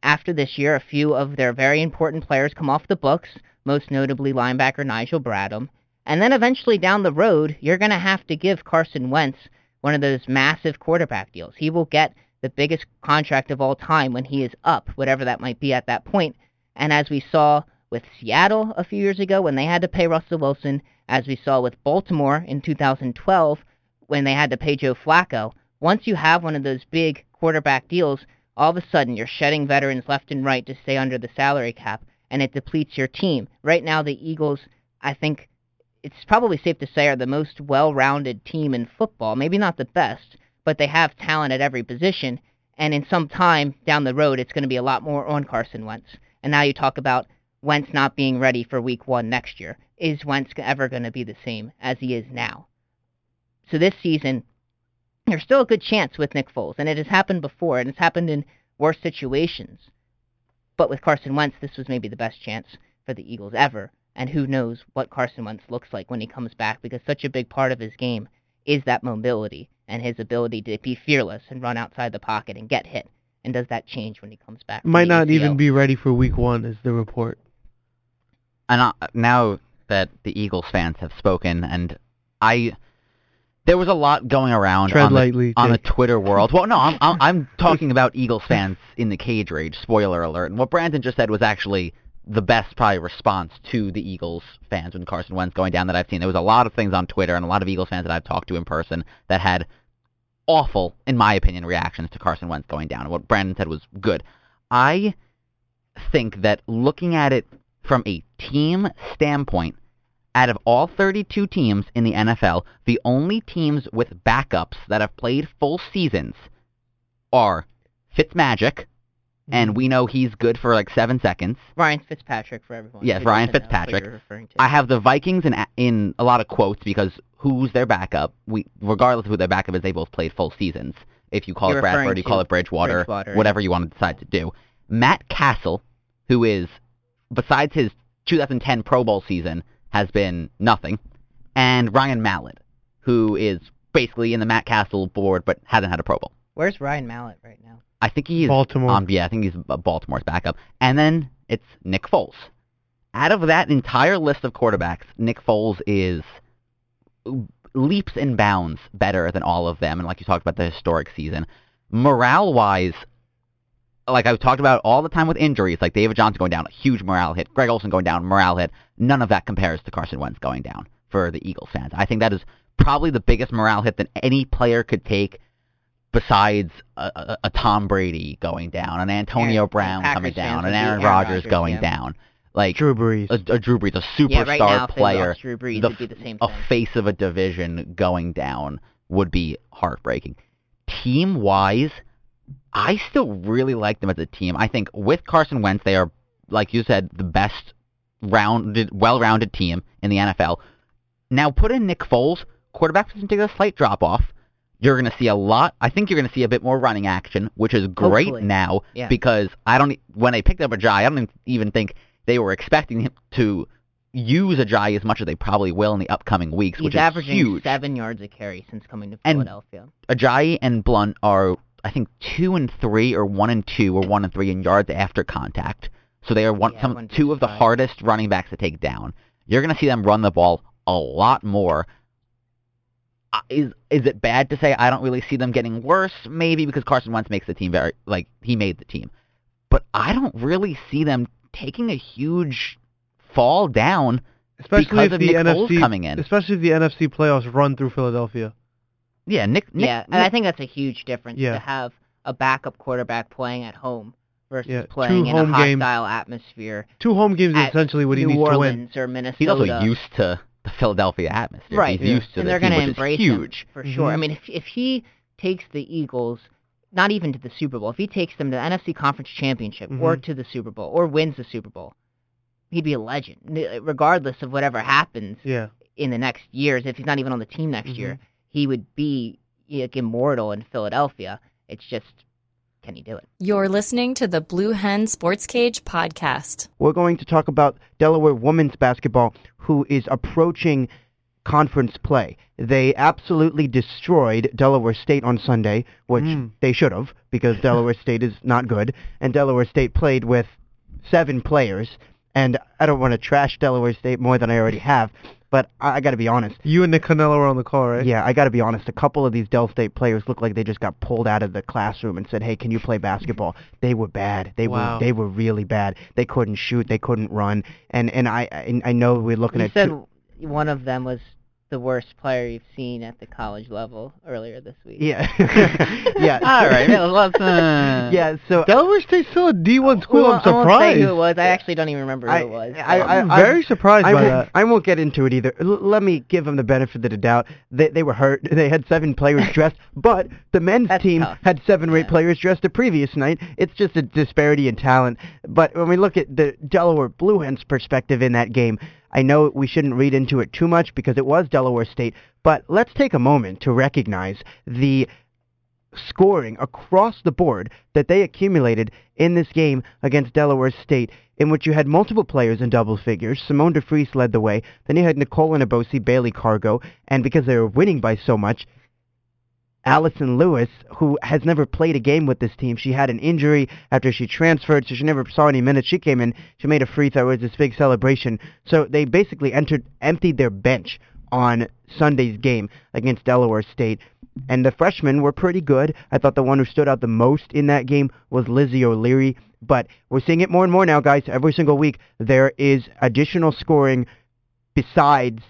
after this year, a few of their very important players come off the books, most notably linebacker Nigel Bradham, and then eventually down the road, you're going to have to give Carson Wentz one of those massive quarterback deals. He will get the biggest contract of all time when he is up, whatever that might be at that point. And as we saw with Seattle a few years ago when they had to pay Russell Wilson, as we saw with Baltimore in 2012 when they had to pay Joe Flacco. Once you have one of those big quarterback deals, all of a sudden you're shedding veterans left and right to stay under the salary cap, and it depletes your team. Right now, the Eagles, I think it's probably safe to say, are the most well-rounded team in football. Maybe not the best, but they have talent at every position. And in some time down the road, it's going to be a lot more on Carson Wentz. And now you talk about Wentz not being ready for Week One next year. Is Wentz ever going to be the same as he is now? So this season, there's still a good chance with Nick Foles, and it has happened before, and it's happened in worse situations. But with Carson Wentz, this was maybe the best chance for the Eagles ever. And who knows what Carson Wentz looks like when he comes back, because such a big part of his game is that mobility and his ability to be fearless and run outside the pocket and get hit. And does that change when he comes back? Might not even be ready for week one, is the report. And uh, now that the Eagles fans have spoken, and I, there was a lot going around Tread on, the, on the Twitter world. Well, no, I'm, I'm I'm *laughs* talking about Eagles fans in the cage rage. Spoiler alert! And what Brandon just said was actually the best probably response to the Eagles fans when Carson Wentz going down that I've seen. There was a lot of things on Twitter and a lot of Eagles fans that I've talked to in person that had awful, in my opinion, reactions to Carson Wentz going down. And what Brandon said was good. I think that looking at it from a team standpoint, out of all 32 teams in the NFL, the only teams with backups that have played full seasons are Fitzmagic, mm-hmm. and we know he's good for like seven seconds. Ryan Fitzpatrick for everyone. Yes, Ryan know what Fitzpatrick. you're referring to. I have the Vikings in in a lot of quotes because who's their backup? We regardless of who their backup is, they both played full seasons. If you call You're it Bradford, you call it Bridgewater, Bridgewater, whatever you want to decide to do. Matt Cassel, who is besides his 2010 Pro Bowl season, has been nothing, and Ryan Mallett, who is basically in the Matt Cassel board but hasn't had a Pro Bowl. Where's Ryan Mallett right now? I think he's Baltimore. Um, yeah, I think he's uh, Baltimore's backup. And then it's Nick Foles. Out of that entire list of quarterbacks, Nick Foles is leaps and bounds better than all of them. And like you talked about the historic season, morale-wise, like I've talked about all the time with injuries, like David Johnson going down, a huge morale hit. Greg Olsen going down, morale hit. None of that compares to Carson Wentz going down for the Eagles fans. I think that is probably the biggest morale hit that any player could take besides a, a, a Tom Brady going down, an Antonio Aaron- Brown Packers coming down, would an Aaron Aaron Rodgers Rodgers, going yeah. down. Like Drew Brees. a, a Drew Brees, a superstar Yeah, right now, if they player, Drew Brees, the it'd be the same a thing. face of a division going down would be heartbreaking. Team wise, I still really like them as a team. I think with Carson Wentz, they are, like you said, the best rounded, well-rounded team in the NFL. Now put in Nick Foles, quarterback position takes a slight drop off. You're going to see a lot. I think you're going to see a bit more running action, which is great Hopefully. now Yeah. because I don't. When they picked up Ajay, I don't even think they were expecting him to use Ajay as much as they probably will in the upcoming weeks, He's which is averaging huge. seven yards a carry since coming to And- Philadelphia. Ajayi and Blunt are, I think, two and three, or one and two, or one and three in yards after contact. So they are one, Yeah, some one two of the fifty-five. hardest running backs to take down. You're going to see them run the ball a lot more. Uh, Is is it bad to say I don't really see them getting worse? Maybe because Carson Wentz makes the team very like he made the team, but I don't really see them taking a huge fall down. Especially because if of the Nick Foles NFC coming in. Especially if the NFC playoffs run through Philadelphia. Yeah, Nick. Nick yeah, and I think that's a huge difference Yeah. to have a backup quarterback playing at home versus Yeah, playing in a home games. hostile atmosphere Two home games is essentially what he New needs to win. Orleans or Minnesota. he's also used to the Philadelphia atmosphere. right. He's used to and the they're gonna embrace is him huge. for sure. I Mhm. mean, if if he takes the Eagles, not even to the Super Bowl, if he takes them to the NFC Conference Championship or Mhm. to the Super Bowl or wins the Super Bowl, he'd be a legend, regardless of whatever happens Yeah. in the next years. If he's not even on the team next year, Mm-hmm. He would be like immortal in Philadelphia. It's just, can he do it? You're listening to the Blue Hen Sports Cage podcast. We're going to talk about Delaware women's basketball, who is approaching conference play. They absolutely destroyed Delaware State on Sunday, which Mm. they should have, because *laughs* Delaware State is not good, and Delaware State played with seven players. And I don't want to trash Delaware State more than I already have, but I, I got to be honest. You and Nick Canella were on the call, right? Yeah, I got to be honest. A couple of these Dell State players look like they just got pulled out of the classroom and said, "Hey, can you play basketball?" They were bad. They Wow. were they were really bad. They couldn't shoot. They couldn't run. And and I I, I know we're lking You at said two- one of them was the worst player you've seen at the college level earlier this week. Yeah. *laughs* *laughs* yeah. All right, man, let's. Uh, Yeah. So Delaware State's still a D1 school. Well, I'm surprised. I won't say who it was. I actually don't even remember who I- it was. I- so- I- I'm very surprised I by won't, that. I won't get into it either. L- let me give them the benefit of the doubt. They, they were hurt. They had seven players *laughs* dressed, but the men's That's team tough. had seven or eight Yeah. players dressed the previous night. It's just a disparity in talent. But when we look at the Delaware Blue Hens perspective in that game, I know we shouldn't read into it too much because it was Delaware State, but let's take a moment to recognize the scoring across the board that they accumulated in this game against Delaware State, in which you had multiple players in double figures. Simone DeFreese led the way. Then you had Nicole Enabosi, Bailey Kargo, and because they were winning by so much, Allison Lewis, who has never played a game with this team, she had an injury after she transferred, so she never saw any minutes. She came in, she made a free throw, it was this big celebration. So they basically entered, emptied their bench on Sunday's game against Delaware State. And the freshmen were pretty good. I thought the one who stood out the most in that game was Lizzie O'Leary. But we're seeing it more and more now, guys. Every single week, there is additional scoring besides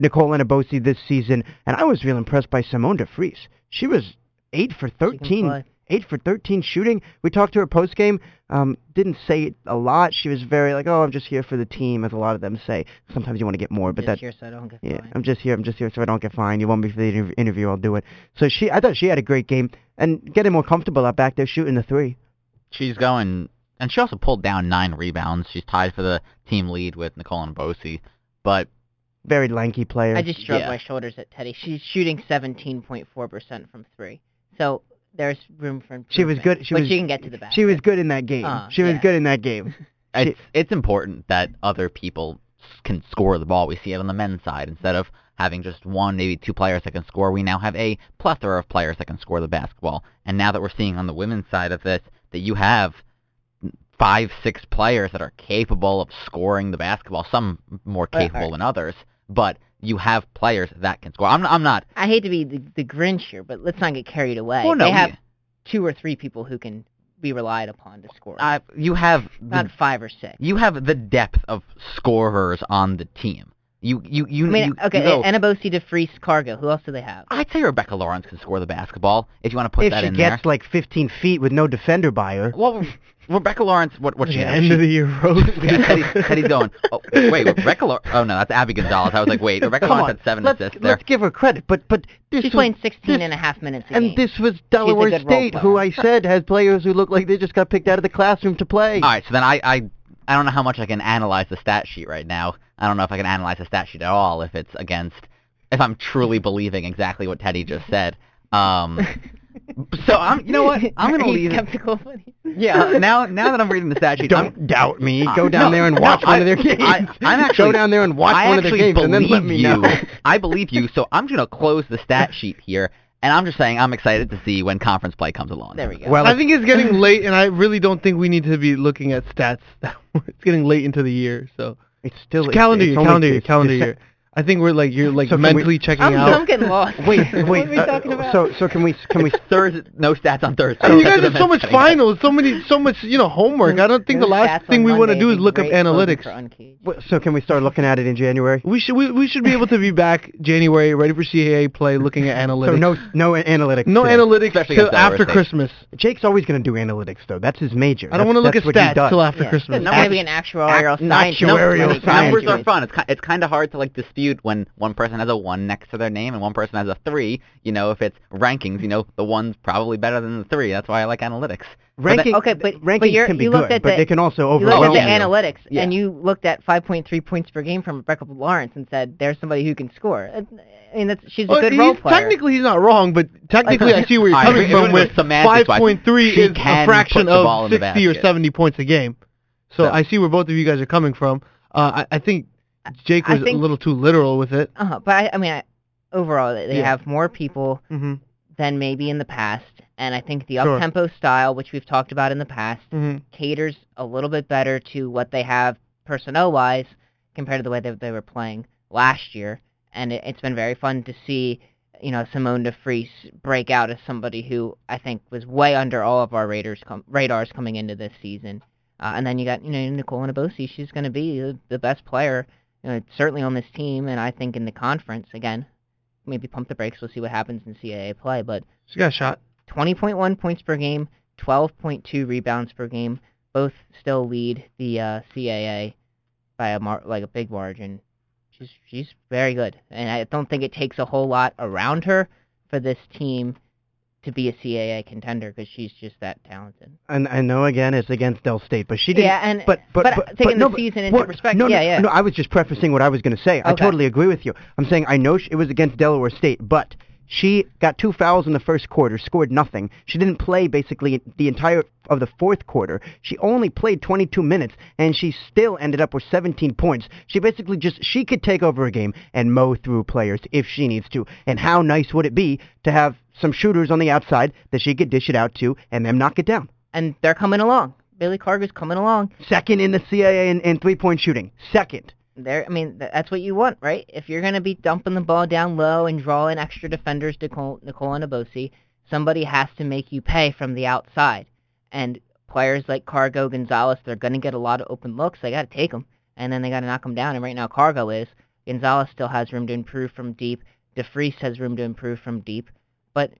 Nicole Enabosi this season. And I was real impressed by Simone DeFreese. She was 8 for She can 13 for 13 shooting. We talked to her post game. Um, didn't say it a lot. She was very like, "Oh, I'm just here for the team," as a lot of them say. Sometimes you want to get more, but Just that here so I don't get yeah, fined. I'm just here. I'm just here so I don't get fined. You want me for the interview? I'll do it. So she, I thought she had a great game and getting more comfortable out back there shooting the three. she's going, and she also pulled down nine rebounds. She's tied for the team lead with Nicole Enabosi. But Very lanky player. I just shrugged Yeah. my shoulders at Teddy. She's shooting 17.4% from three. So there's room for improvement. She was good. She but was. she can get to the basket. She was good in that game. Uh, she was yeah. good in that game. *laughs* It's it's important that other people can score the ball. We see it on the men's side instead of having just one, maybe two players that can score. We now have a plethora of players that can score the basketball. And now that we're seeing on the women's side of this that you have five, six players that are capable of scoring the basketball. Some more capable right. than others, but you have players that can score. I'm I'm not. I hate to be the, the Grinch here, but let's not get carried away. Well, no, they have two or three people who can be relied upon to score. Uh, you have the five or six. you have the depth of scorers on the team. You you you. I mean, you, okay, you go, Enabosi, DeFreese, Kargo. Who else do they have? I'd say Rebecca Lawrence can score the basketball if you want to put if that she gets like 15 feet with no defender by her. Well, Rebecca Lawrence, what what she the end She- of the year *laughs* roast. yeah, Teddy, Teddy's going. Oh, wait, Rebecca. Law- oh no, that's Abby Gonzalez. I was like, wait, Rebecca Come Lawrence on, had seven let's, assists there. let's give her credit. But but this She's was- playing 16 this- and a half minutes a And game. this was Delaware State, who. I said has players who look like they just got picked out of the classroom to play. All right, so then I, I I don't know how much I can analyze the stat sheet right now. I don't know if I can analyze the stat sheet at all if it's against if I'm truly believing exactly what Teddy just said. Um, *laughs* so I'm you know what I'm gonna Are you leave. it- skeptical of it? Yeah, now now that I'm reading the stat sheet, I'm, Don't doubt me. Uh, Go down no, there and no, watch one I- of their games. I- I'm actually- go down there and watch I one of their games and then let believe me know. you. I believe you, so I'm gonna close the stat *laughs* sheet here, and I'm just saying I'm excited to see when conference play comes along. There we go. Well, I think it's getting *laughs* late, and I really don't think we need to be looking at stats. it's getting late into the year, so it's still It's calendar year, calendar year, calendar year. I think we're like you're like So can we- mentally checking I'm, out. I'm getting lost. *laughs* Wait, what wait. are we uh, talking about? So so can we can we *laughs* It's Thursday, no stats on Thursday. I you guys what have so much saying. finals, so many, so much, you know, homework. I don't think the last thing we want to do is look up analytics. For Uncaged. Wh- so can we start looking at it in January? We should, we, we should be able to be back January, ready for CAA play, looking at *laughs* analytics. So no no analytics. no today. analytics Especially till after State. Christmas. Jake's always going to do analytics though. That's his major. I don't want to look at stats does. till after Christmas. It's going to be an actuarial Ac- science. actuarial Numbers- science. Numbers are fun. It's ki- it's kind of hard to like dispute when one person has a one next to their name and one person has a three. You know, if it's rankings, you know, the one's probably better than the three. That's why I like analytics. Ranking, Okay, but- rankings but you're- can be you good, looked at but the- they can also You looked at the you. analytics, Yeah. and you looked at 5.3 points per game from Rebecca Lawrence and said, "There's somebody who can score." I mean, that's, she's a good role player. Technically, he's not wrong, but technically, I see where you're coming if from. With semantics, 5.3 she is a fraction put the ball of 60 or 70 points a game. So, So- I see where both of you guys are coming from. Uh, I, I think Jake was think- a little too literal with it. Uh-huh, but I, I mean, I, overall, they they Yeah. have more people hmm than maybe in the past, and I think the Sure. up-tempo style, which we've talked about in the past, hmm caters a little bit better to what they have personnel-wise compared to the way that they were playing last year. And it, it's been very fun to see, you know, Simone DeFreese break out as somebody who I think was way under all of our radars com- radars coming into this season. Uh, and then you got, you know, Nicole Enabosi. She's going to be the, the best player you know, certainly on this team, and I think in the conference again. Maybe pump the brakes. We'll see what happens in CAA play, but She got a shot. 20.1 points per game, 12.2 rebounds per game. Both still lead the uh, CAA by a mar- like a big margin. She's she's very good, and I don't think it takes a whole lot around her for this team to be a CAA contender because she's just that talented. And I know again it's against Dell State, but she didn't. Yeah, and but but, but, but, taking but the no, season into perspective, no, no, yeah, yeah. No, I was just prefacing what I was going to say. I totally agree with you. I'm saying I know she, it was against Delaware State, but she got two fouls in the first quarter, scored nothing. She didn't play basically the entire of the fourth quarter. She only played 22 minutes, and she still ended up with 17 points. She basically just she could take over a game and mow through players if she needs to. And how nice would it be to have some shooters on the outside that she could dish it out to and them knock it down? and they're coming along. Bailey Kargo's coming along. Second in the CAA in, in three-point shooting. Second. There, I mean, that's what you want, right? If you're gonna be dumping the ball down low and drawing extra defenders, Nicole, Nicole Enabosi, somebody has to make you pay from the outside. And players like Kargo, Gonzalez, they're gonna get a lot of open looks. They gotta take them, and then they gotta knock them down. And right now, Kargo is. Gonzalez still has room to improve from deep. DeFreese has room to improve from deep, but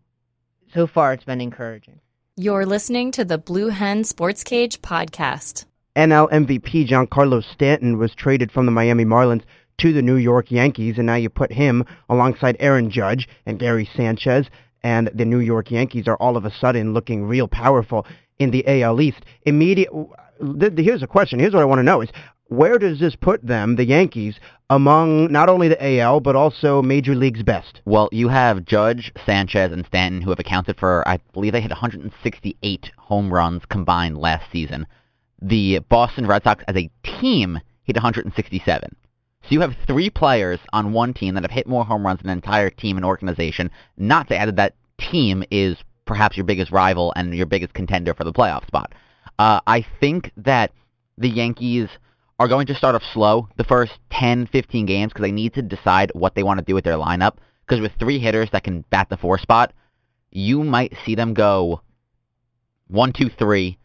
so far it's been encouraging. You're listening to the Blue Hen Sports Cage podcast. NL MVP Giancarlo Stanton was traded from the Miami Marlins to the New York Yankees, and now you put him alongside Aaron Judge and Gary Sanchez, and the New York Yankees are all of a sudden looking real powerful in the AL East. Immediate. th- th- Here's a question. Here's what I want to know: Is where does this put them, the Yankees, among not only the AL but also Major League's best? Well, you have Judge, Sanchez, and Stanton who have accounted for, I believe they hit 168 home runs combined last season. The Boston Red Sox as a team hit 167. So you have three players on one team that have hit more home runs than an entire team and organization. Not to add that that team is perhaps your biggest rival and your biggest contender for the playoff spot. Uh, I think that the Yankees are going to start off slow the first 10, 15 games because they need to decide what they want to do with their lineup. Because with three hitters that can bat the four spot, you might see them go one, two, three.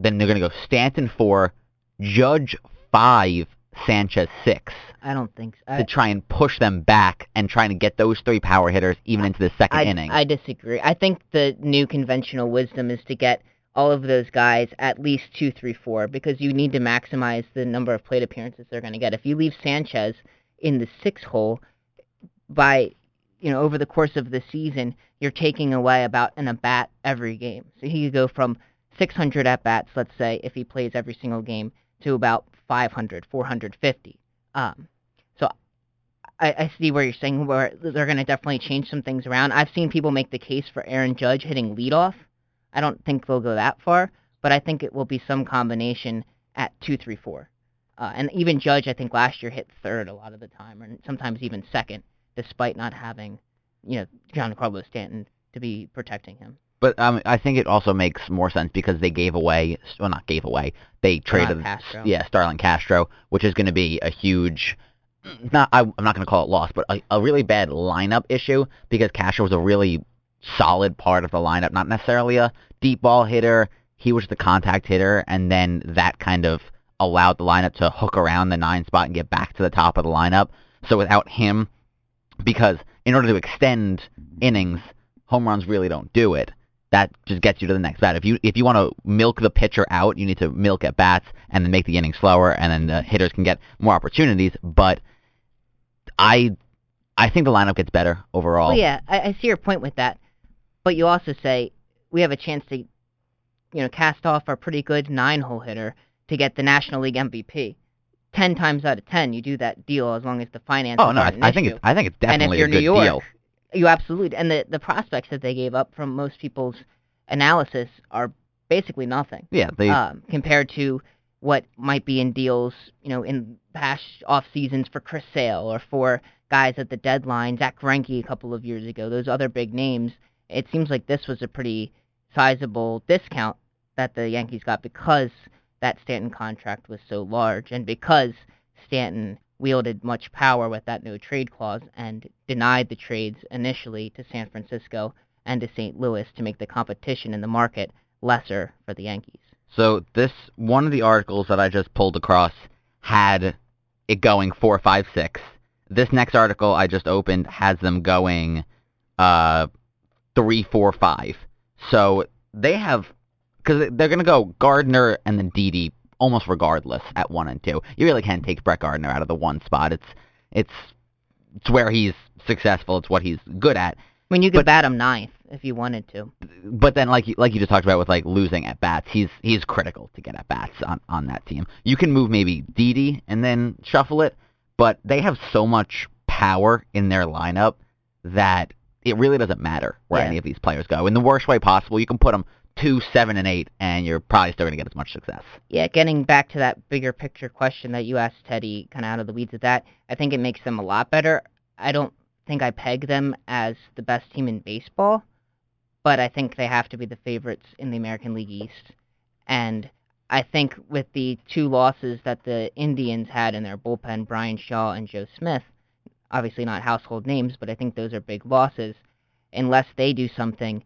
Then they're going to go Stanton four, Judge five, Sanchez six I don't think so. to try and push them back and trying to get those three power hitters even into the second I, inning. I disagree. I think the new conventional wisdom is to get all of those guys at least two, three, four, because you need to maximize the number of plate appearances they're going to get. If you leave Sanchez in the six hole by, you know, over the course of the season, you're taking away about an at bat every game. So he could go from 600 at bats, let's say, if he plays every single game, to about 500, 450. Um, so I, I see where you're saying where they're going to definitely change some things around. I've seen people make the case for Aaron Judge hitting leadoff. I don't think they'll go that far, but I think it will be some combination at two, three, four. Uh, and even Judge, I think last year hit third a lot of the time, or sometimes even second, despite not having, you know, Giancarlo Stanton to be protecting him. But um, I think it also makes more sense because they gave away, well, not gave away, they traded, Castro. yeah, Starlin Castro, which is going to be a huge, not, I, I'm not going to call it loss, but a, a really bad lineup issue because Castro was a really solid part of the lineup, not necessarily a deep ball hitter. He was the contact hitter, and then that kind of allowed the lineup to hook around the nine spot and get back to the top of the lineup. So without him, because in order to extend innings, home runs really don't do it. That just gets you to the next bat. If you if you want to milk the pitcher out, you need to milk at bats and then make the inning slower, and then the hitters can get more opportunities. But I I think the lineup gets better overall. Well, yeah, I, I see your point with that, but you also say we have a chance to, you know, cast off our pretty good nine-hole hitter to get the National League MVP. Ten times out of ten, you do that deal as long as the finance. Oh no, I, I think it's I think it's and if definitely you're a New good York, deal. You absolutely and the the prospects that they gave up from most people's analysis are basically nothing Yeah, they um, compared to what might be in deals, you know, in past off seasons for Chris Sale or for guys at the deadline, Zack Greinke a couple of years ago, those other big names. It seems like this was a pretty sizable discount that the Yankees got because that Stanton contract was so large and because Stanton wielded much power with that no trade clause and denied the trades initially to San Francisco and to St. Louis to make the competition in the market lesser for the Yankees. So this one of the articles that I just pulled across had it going four, five, six. This next article I just opened has them going uh, three, four, five. So they have because they're going to go Gardner and then Didi almost regardless at one and two. You really can't take Brett Gardner out of the one spot. It's it's it's where he's successful. It's what he's good at. I mean, you could But- bat him ninth if you wanted to. But then, like you, like you just talked about with like losing at bats, he's he's critical to get at bats on on that team. You can move maybe Didi and then shuffle it, but they have so much power in their lineup that it really doesn't matter where Yeah. any of these players go. In the worst way possible, you can put them two, seven, and eight, and you're probably still going to get as much success. Yeah, getting back to that bigger picture question that you asked Teddy, kind of out of the weeds of that, I think it makes them a lot better. I don't think I peg them as the best team in baseball, but I think they have to be the favorites in the American League East. And I think with the two losses that the Indians had in their bullpen, Bryan Shaw and Joe Smith, obviously not household names, but I think those are big losses. Unless they do something,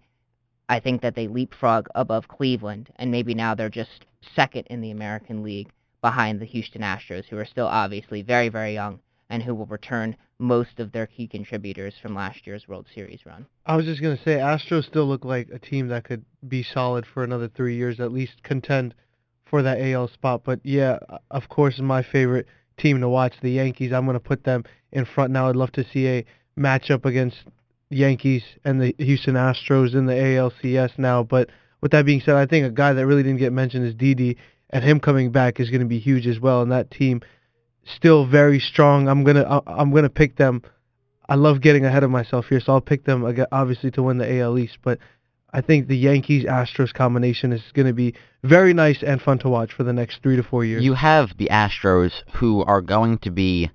I think that they leapfrog above Cleveland, and maybe now they're just second in the American League behind the Houston Astros, who are still obviously very, very young and who will return most of their key contributors from last year's World Series run. I was just gonna say Astros still look like a team that could be solid for another three years, at least contend for that AL spot. But yeah, of course, my favorite team to watch, the Yankees. I'm gonna put them in front now. I'd love to see a matchup against Yankees and the Houston Astros in the ALCS now. But with that being said, I think a guy that really didn't get mentioned is Didi, and him coming back is going to be huge as well. And that team still very strong. I'm gonna I- I'm gonna pick them. I love getting ahead of myself here, so I'll pick them obviously to win the AL East. But I think the Yankees Astros combination is going to be very nice and fun to watch for the next three to four years. You have the Astros who are going to be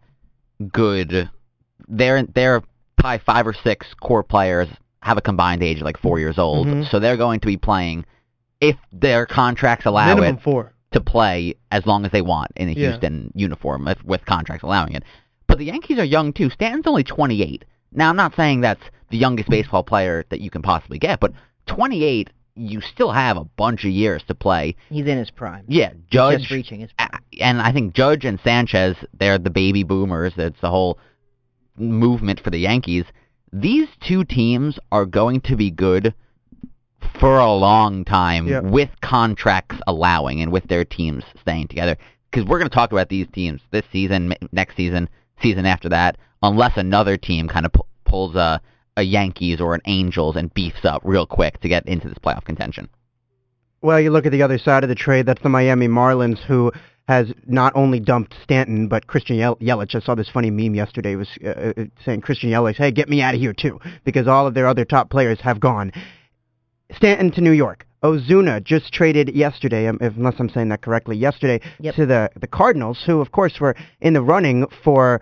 good. They're they're probably five or six core players have a combined age of like four years old, Mhm. so they're going to be playing if their contracts allow minimum it four. to play as long as they want in a Yeah. Houston uniform if, with contracts allowing it. But the Yankees are young too. Stanton's only 28. Now I'm not saying that's the youngest baseball player that you can possibly get, but 28, you still have a bunch of years to play. He's in his prime. Yeah, Judge. Just reaching his a- and I think Judge and Sanchez, they're the baby boomers. It's the whole movement for the Yankees. These two teams are going to be good for a long time Yep. with contracts allowing and with their teams staying together. Because we're going to talk about these teams this season, next season, season after that, unless another team kind of pu- pulls a, a Yankees or an Angels and beefs up real quick to get into this playoff contention. Well, you look at the other side of the trade. That's the Miami Marlins, who has not only dumped Stanton but Christian Yel- Yelich. I saw this funny meme yesterday. It was uh, uh, saying Christian Yelich, "Hey, get me out of here too," because all of their other top players have gone. Stanton to New York. Ozuna just traded yesterday, um, unless I'm saying that correctly, yesterday Yep. to the the Cardinals, who of course were in the running for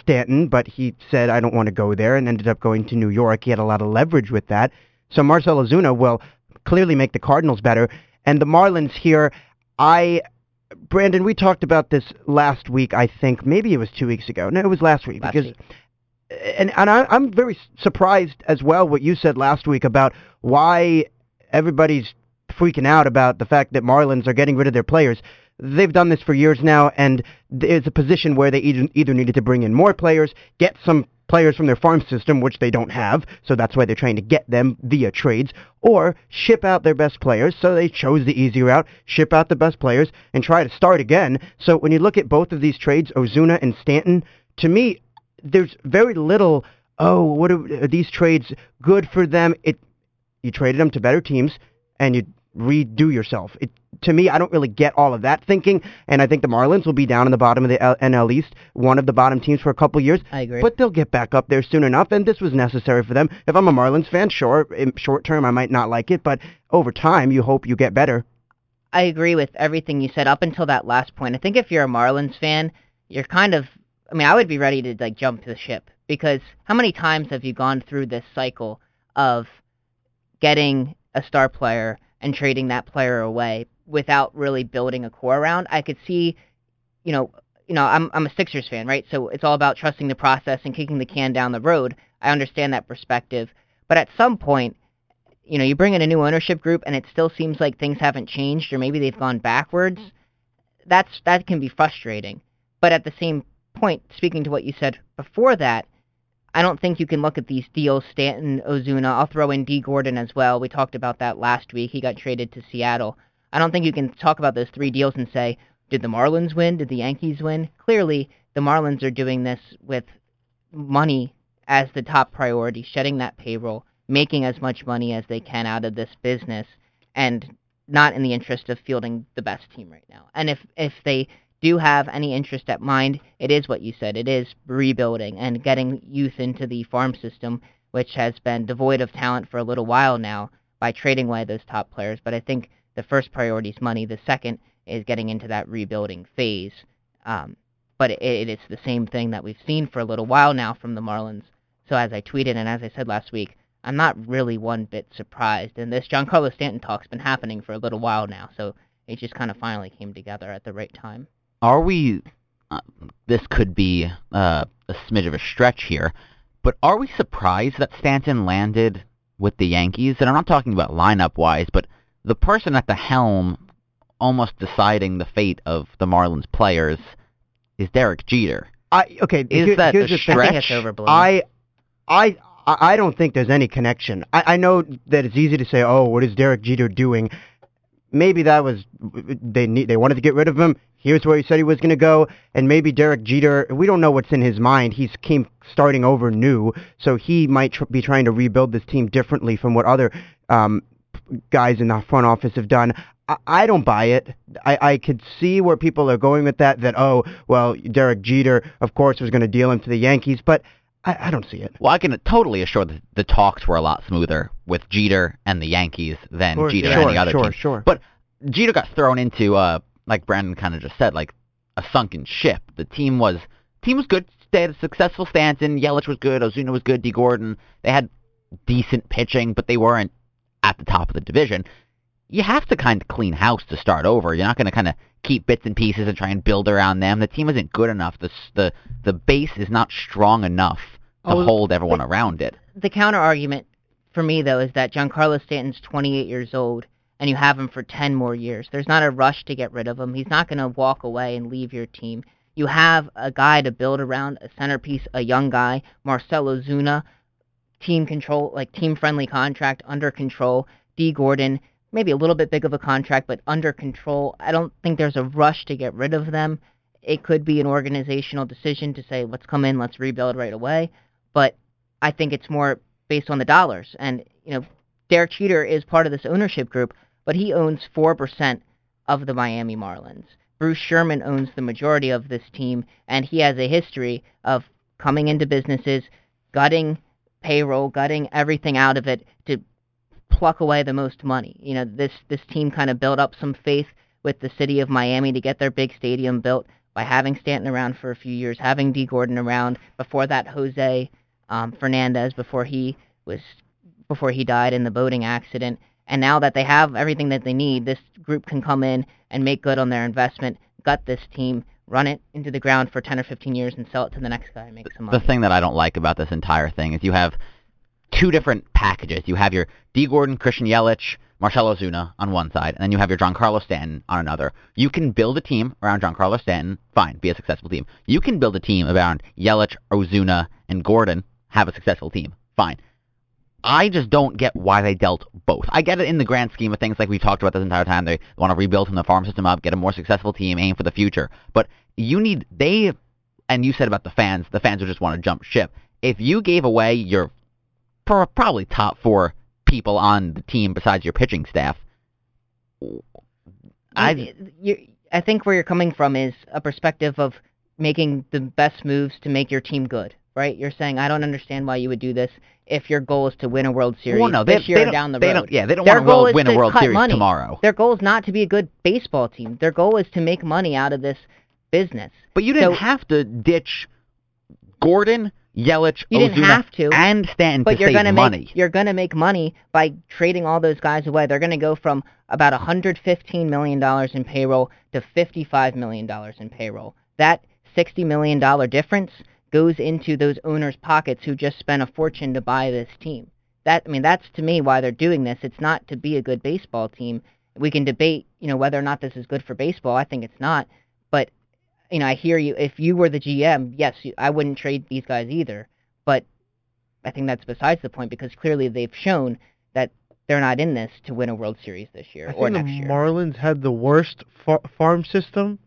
Stanton, but he said I don't want to go there and ended up going to New York. He had a lot of leverage with that. So Marcell Ozuna will clearly make the Cardinals better. And the Marlins here, I Brandon, we talked about this last week, I think. Maybe it was two weeks ago. No, it was last week Last because week. and and I, I'm very surprised as well what you said last week about why everybody's freaking out about the fact that Marlins are getting rid of their players. They've done this for years now, and there's a position where they either, either needed to bring in more players, get some players from their farm system, which they don't have, so that's why they're trying to get them via trades, or ship out their best players, so they chose the easy route, ship out the best players, and try to start again. So when you look at both of these trades, Ozuna and Stanton, to me, there's very little. Oh, what are, are these trades good for them? It you traded them to better teams and you redo yourself. It to me, I don't really get all of that thinking, and I think the Marlins will be down in the bottom of the L- NL East, one of the bottom teams for a couple years. I agree. But they'll get back up there soon enough, and this was necessary for them. If I'm a Marlins fan, sure, in short term I might not like it, but over time you hope you get better. I agree with everything you said up until that last point. I think if you're a Marlins fan, you're kind of I mean, I would be ready to like jump the ship because how many times have you gone through this cycle of getting a star player and trading that player away without really building a core around? I could see, you know, you know, I'm I'm a Sixers fan, right? So it's all about trusting the process and kicking the can down the road. I understand that perspective, but at some point, you know, you bring in a new ownership group and it still seems like things haven't changed or maybe they've gone backwards. Mm. That's that can be frustrating. But at the same point, speaking to what you said before that, I don't think you can look at these deals, Stanton, Ozuna. I'll throw in Dee Gordon as well. We talked about that last week. He got traded to Seattle. I don't think you can talk about those three deals and say, did the Marlins win? Did the Yankees win? Clearly, the Marlins are doing this with money as the top priority, shedding that payroll, making as much money as they can out of this business, and not in the interest of fielding the best team right now. And if if they do have any interest at mind, it is what you said. It is rebuilding and getting youth into the farm system, which has been devoid of talent for a little while now by trading away those top players. But I think the first priority is money. The second is getting into that rebuilding phase. Um, but it, it is the same thing that we've seen for a little while now from the Marlins. So as I tweeted and as I said last week, I'm not really one bit surprised. And this Giancarlo Stanton talk's been happening for a little while now, so it just kind of finally came together at the right time. Are we? Uh, this could be uh, a smidge of a stretch here, but are we surprised that Stanton landed with the Yankees? And I'm not talking about lineup wise, but the person at the helm, almost deciding the fate of the Marlins players, is Derek Jeter. I okay. Is here- that here's a the thing. Stretch? I, I, I I don't think there's any connection. I, I know that it's easy to say, oh, what is Derek Jeter doing? Maybe that was they need they wanted to get rid of him. Here's where he said he was going to go, and maybe Derek Jeter. We don't know what's in his mind. He's came starting over new, so he might tr- be trying to rebuild this team differently from what other um, guys in the front office have done. I, I don't buy it. I, I could see where people are going with that. That oh, well, Derek Jeter, of course, was going to deal him to the Yankees, but I, I don't see it. Well, I can totally assure that the talks were a lot smoother with Jeter and the Yankees than Sure, Jeter sure, and the other sure, team. sure. But Jeter got thrown into, uh, like Brandon kind of just said, like a sunken ship. The team was team was good. They had a successful Stanton. Yelich was good. Ozuna was good. Dee Gordon. They had decent pitching, but they weren't at the top of the division. You have to kind of clean house to start over. You're not going to kind of keep bits and pieces and try and build around them. The team isn't good enough. The the the base is not strong enough to Oh, hold everyone around it. the counter argument for me though is that Giancarlo Stanton's 28 years old and you have him for 10 more years. There's not a rush to get rid of him. He's not going to walk away and leave your team. You have a guy to build around, a centerpiece, a young guy, Marcell Ozuna, team control, like team friendly contract under control. Dee Gordon, maybe a little bit big of a contract, but under control. I don't think there's a rush to get rid of them. It could be an organizational decision to say, let's come in, let's rebuild right away. But I think it's more based on the dollars. And, you know, Derek Jeter is part of this ownership group, but he owns 4% of the Miami Marlins. Bruce Sherman owns the majority of this team, and he has a history of coming into businesses, gutting payroll, gutting everything out of it to pluck away the most money. You know, this this team kind of built up some faith with the city of Miami to get their big stadium built by having Stanton around for a few years, having Dee Gordon around. Before that, Jose um, Fernandez before he was before he died in the boating accident. And now that they have everything that they need, this group can come in and make good on their investment, gut this team, run it into the ground for 10 or 15 years, and sell it to the next guy and make some money. The thing that I don't like about this entire thing is you have two different packages. You have your Dee Gordon, Christian Yelich, Marcelo Ozuna on one side, and then you have your Giancarlo Stanton on another. You can build a team around Giancarlo Stanton, fine, be a successful team. You can build a team around Yelich, Ozuna, and Gordon, have a successful team, fine. I just don't get why they dealt both. I get it in the grand scheme of things, like we've talked about this entire time. They want to rebuild from the farm system up, get a more successful team, aim for the future. But you need they, and you said about the fans, the fans would just want to jump ship. If you gave away your pro- probably top four people on the team besides your pitching staff, I, I think where you're coming from is a perspective of making the best moves to make your team good, right? You're saying I don't understand why you would do this if your goal is to win a World Series well, no, they, this year they or down the they road. Don't, yeah, they don't Their want to win a World Series money. tomorrow. Their goal is not to be a good baseball team. Their goal is to make money out of this business. But you didn't So- have to ditch Gordon, Yelich, You didn't have to, and Stanton But to you're save gonna money. make you're gonna make money by trading all those guys away. They're gonna go from about 115 million dollars in payroll to 55 million dollars in payroll. That 60 million dollar difference goes into those owners' pockets who just spent a fortune to buy this team. That I mean, that's to me why they're doing this. It's not to be a good baseball team. We can debate, you know, whether or not this is good for baseball. I think it's not, but you know, I hear you. If you were the GM, yes, you, I wouldn't trade these guys either. But I think that's besides the point because clearly they've shown that they're not in this to win a World Series this year I or think next the year. Marlins had the worst far- farm system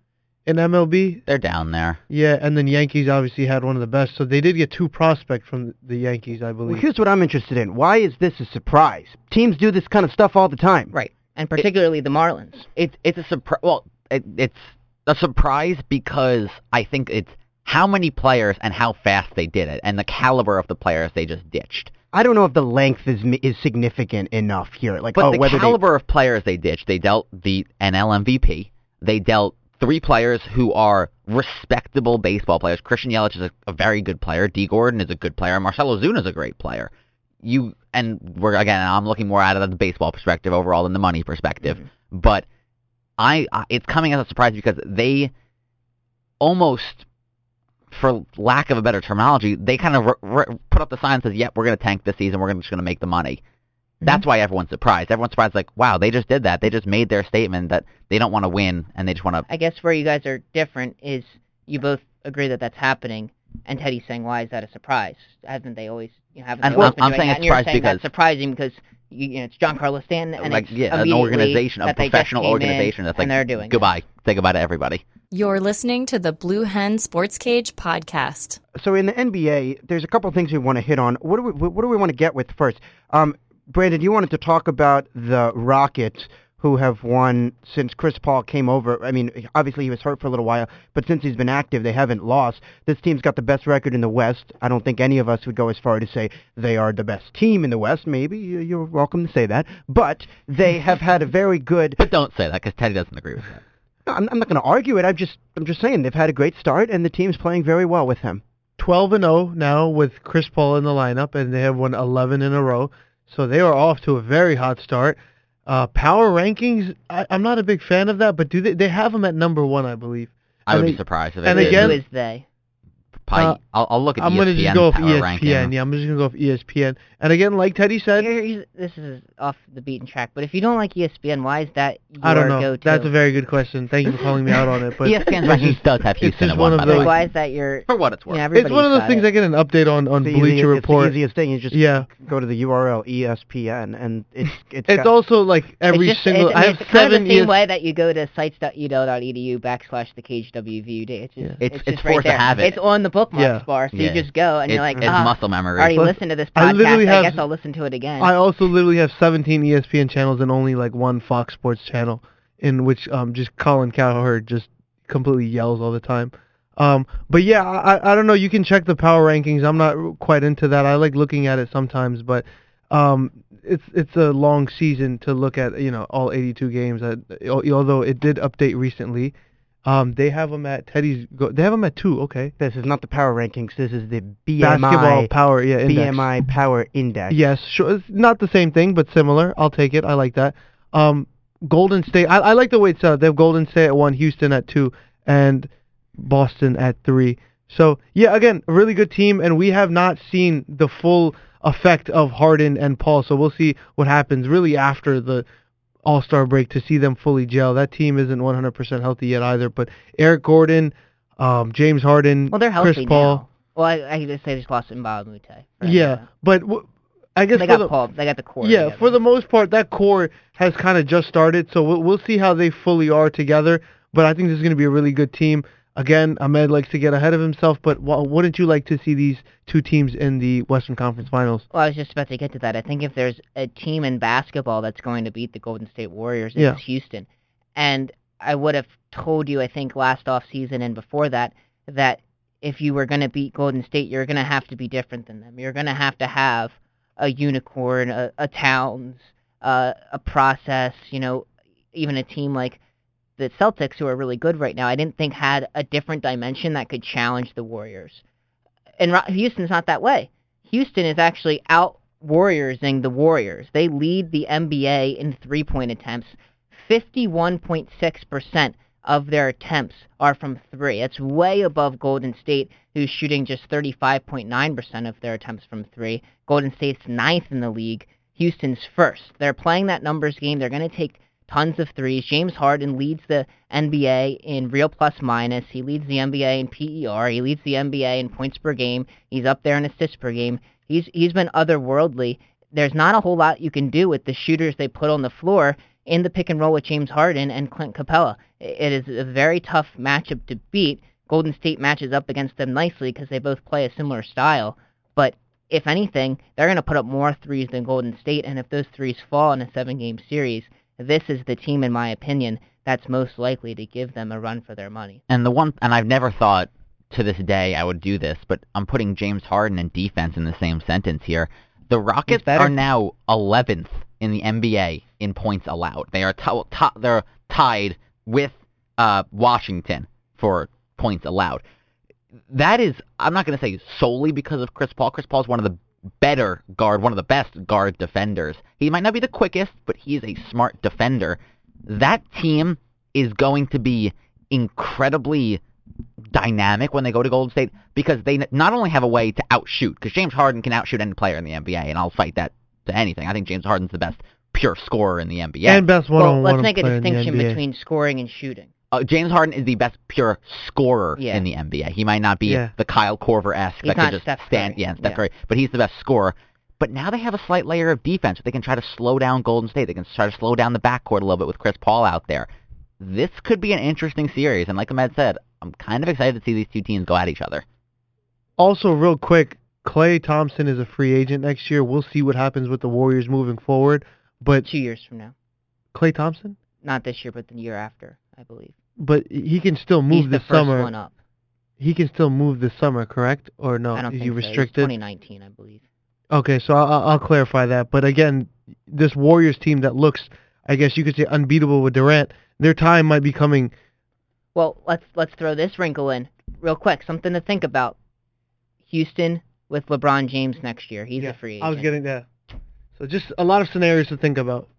in MLB. They're down there. Yeah, and then Yankees obviously had one of the best. So they did get two prospects from the Yankees, I believe. Well, here's what I'm interested in. Why is this a surprise? Teams do this kind of stuff all the time. right, and particularly the Marlins. It's it's a surprise. Well, it, it's a surprise because I think it's how many players and how fast they did it, and the caliber of the players they just ditched. I don't know if the length is is significant enough here. Like, But oh, the whether caliber of players they ditched, they dealt the NL MVP. They dealt three players who are respectable baseball players. Christian Yelich is a, a very good player. Dee Gordon is a good player. Marcell Ozuna is a great player. You and we're again. I'm looking more out of the baseball perspective overall than the money perspective. Mm-hmm. But I, I, it's coming as a surprise because they almost, for lack of a better terminology, they kind of r- r- put up the sign that says, "Yep, we're going to tank this season. We're gonna, just going to make the money." That's why everyone's surprised. Everyone's surprised, like, wow, they just did that. They just made their statement that they don't want to win and they just want to. I guess where you guys are different is you both agree that that's happening, and Teddy's saying, "Why is that a surprise? Haven't they always, you know, haven't And they always I'm- been I'm doing saying that?" it's And you're saying that's surprising because you, you know it's Giancarlo Stanton, and like it's yeah, an organization, a professional organization that's like, and they're doing it. goodbye, say goodbye to everybody. You're listening to the Blue Hen Sports Cage podcast. So in the NBA, there's a couple things we want to hit on. What do we what do we want to get with first? Um, Brandon, you wanted to talk about the Rockets who have won since Chris Paul came over. I mean, obviously he was hurt for a little while, but since he's been active, they haven't lost. This team's got the best record in the West. I don't think any of us would go as far to say they are the best team in the West. Maybe You- you're welcome to say that, but they have had a very good. But don't say that because Teddy doesn't agree with that. I'm, I'm not going to argue it. I'm just I'm just saying they've had a great start, and the team's playing very well with him. 12 and 0 now with Chris Paul in the lineup, and they have won 11 in a row. So they are off to a very hot start. Uh, power rankings, I, I'm not a big fan of that, but do they? They have them at number one, I believe. I would And be surprised if and it Who- again- who is they? Probably, uh, I'll, I'll look at I'm ESPN gonna just go off ESPN. ranking. Yeah, I'm just gonna go off ESPN. And again, like Teddy said, Here- here's- this is off the beaten track, but if you don't like ESPN, why is that your I don't know. go-to? That's a very good question. Thank you for calling me out on it. *laughs* But ESPN's rankings does have it's Houston just at one one, of by the those- way. why is that your? For what it's worth. know, it's one of those things it. I get an update on on the Bleacher easiest, Report. It's the easiest thing. You just Yeah. go to the URL ESPN, and it's it's, It's got- also like every it's just, single. It's, I have it's kind seven of the same way that you go to sites.edu.edu backslash the cage WVUD. It's just, It's- it's, it's right forced to there. have it. It's on the bookmarks Yeah. bar, so Yeah. you just go and it's, you're like, it's ah, muscle I memory. already Plus, listened to this I podcast. literally I, have- guess I'll listen to it again. I also literally have 17 ESPN channels and only like one Fox Sports channel, in which um just Colin Cowherd just completely yells all the time. Um, but yeah, I I don't know. You can check the power rankings. I'm not quite into that. I like looking at it sometimes, but um, it's it's a long season to look at. You know, all 82 games. Uh, although it did update recently. Um, they have them at Teddy's. Go, they have them at two. Okay. This is not the power rankings. This is the BPI Basketball power. Yeah. Index. BPI Power Index. Yes, sure. It's not the same thing, but similar. I'll take it. I like that. Um, Golden State. I, I like the way it's set up. They have Golden State at one, Houston at two, and Boston at three. So yeah, again, a really good team, and we have not seen the full effect of Harden and Paul. So we'll see what happens really after the All Star break to see them fully gel. That team isn't 100% healthy yet either, but Eric Gordon, um, James Harden, well, they're healthy Chris Paul. now. Well, I, I just say they just lost Mbah Mute. Yeah, but w- I guess They got the, Paul. They got the core. Yeah, together. for the most part, that core has kind of just started, so we'll, we'll see how they fully are together. But I think this is going to be a really good team. Again, Ahmed likes to get ahead of himself, but wouldn't you like to see these two teams in the Western Conference Finals? Well, I was just about to get to that. I think if there's a team in basketball that's going to beat the Golden State Warriors, it's Yeah. Houston. And I would have told you, I think, last off season and before that, that if you were going to beat Golden State, you're going to have to be different than them. You're going to have to have a unicorn, a, a Towns, uh, a process. You know, even a team like the Celtics, who are really good right now, I didn't think had a different dimension that could challenge the Warriors. And Houston's not that way. Houston is actually out Warriorsing the Warriors. They lead the NBA in three point attempts. 51.6% of their attempts are from three. That's way above Golden State, who's shooting just 35.9% of their attempts from three. Golden State's ninth in the league. Houston's first. They're playing that numbers game. They're going to take tons of threes. James Harden leads the NBA in real plus minus. He leads the NBA in PER. He leads the NBA in points per game. He's up there in assists per game. He's he's been otherworldly. There's not a whole lot you can do with the shooters they put on the floor in the pick and roll with James Harden and Clint Capela. It is a very tough matchup to beat. Golden State matches up against them nicely because they both play a similar style. But if anything, they're going to put up more threes than Golden State, and if those threes fall in a seven-game series, this is the team, in my opinion, that's most likely to give them a run for their money. And the one, and I've never thought to this day I would do this, but I'm putting James Harden and defense in the same sentence here. The Rockets are now 11th in the NBA in points allowed. They are t- t- they're tied with uh, Washington for points allowed. That is, I'm not going to say solely because of Chris Paul. Chris Paul is one of the better guard, one of the best guard defenders. He might not be the quickest, but he's a smart defender. That team is going to be incredibly dynamic when they go to Golden State because they not only have a way to outshoot, because James Harden can outshoot any player in the NBA, and I'll fight that to anything. I think James Harden's the best pure scorer in the NBA. And best one-on-one well, let's make a player in the distinction between scoring and shooting. Uh, James Harden is the best pure scorer Yeah. in the NBA. He might not be Yeah. the Kyle Korver esque He's that not could just Steph stand, Curry. yeah, Steph Yeah. Curry, but he's the best scorer. But now they have a slight layer of defense. They can try to slow down Golden State. They can try to slow down the backcourt a little bit with Chris Paul out there. This could be an interesting series, and like Ahmed said, I'm kind of excited to see these two teams go at each other. Also, real quick, Klay Thompson is a free agent next year. We'll see what happens with the Warriors moving forward. But Two years from now. Klay Thompson, Not this year, but the year after, I believe. But he can still move He's this the first summer. one up. He can still move this summer, correct? Or no? I don't is think he so. He's restricted? 2019, I believe. Okay, so I'll, I'll clarify that. But again, this Warriors team that looks, I guess you could say, unbeatable with Durant, their time might be coming. Well, let's let's throw this wrinkle in real quick. Something to think about. Houston with LeBron James next year. He's a free agent. I was getting that. So just a lot of scenarios to think about.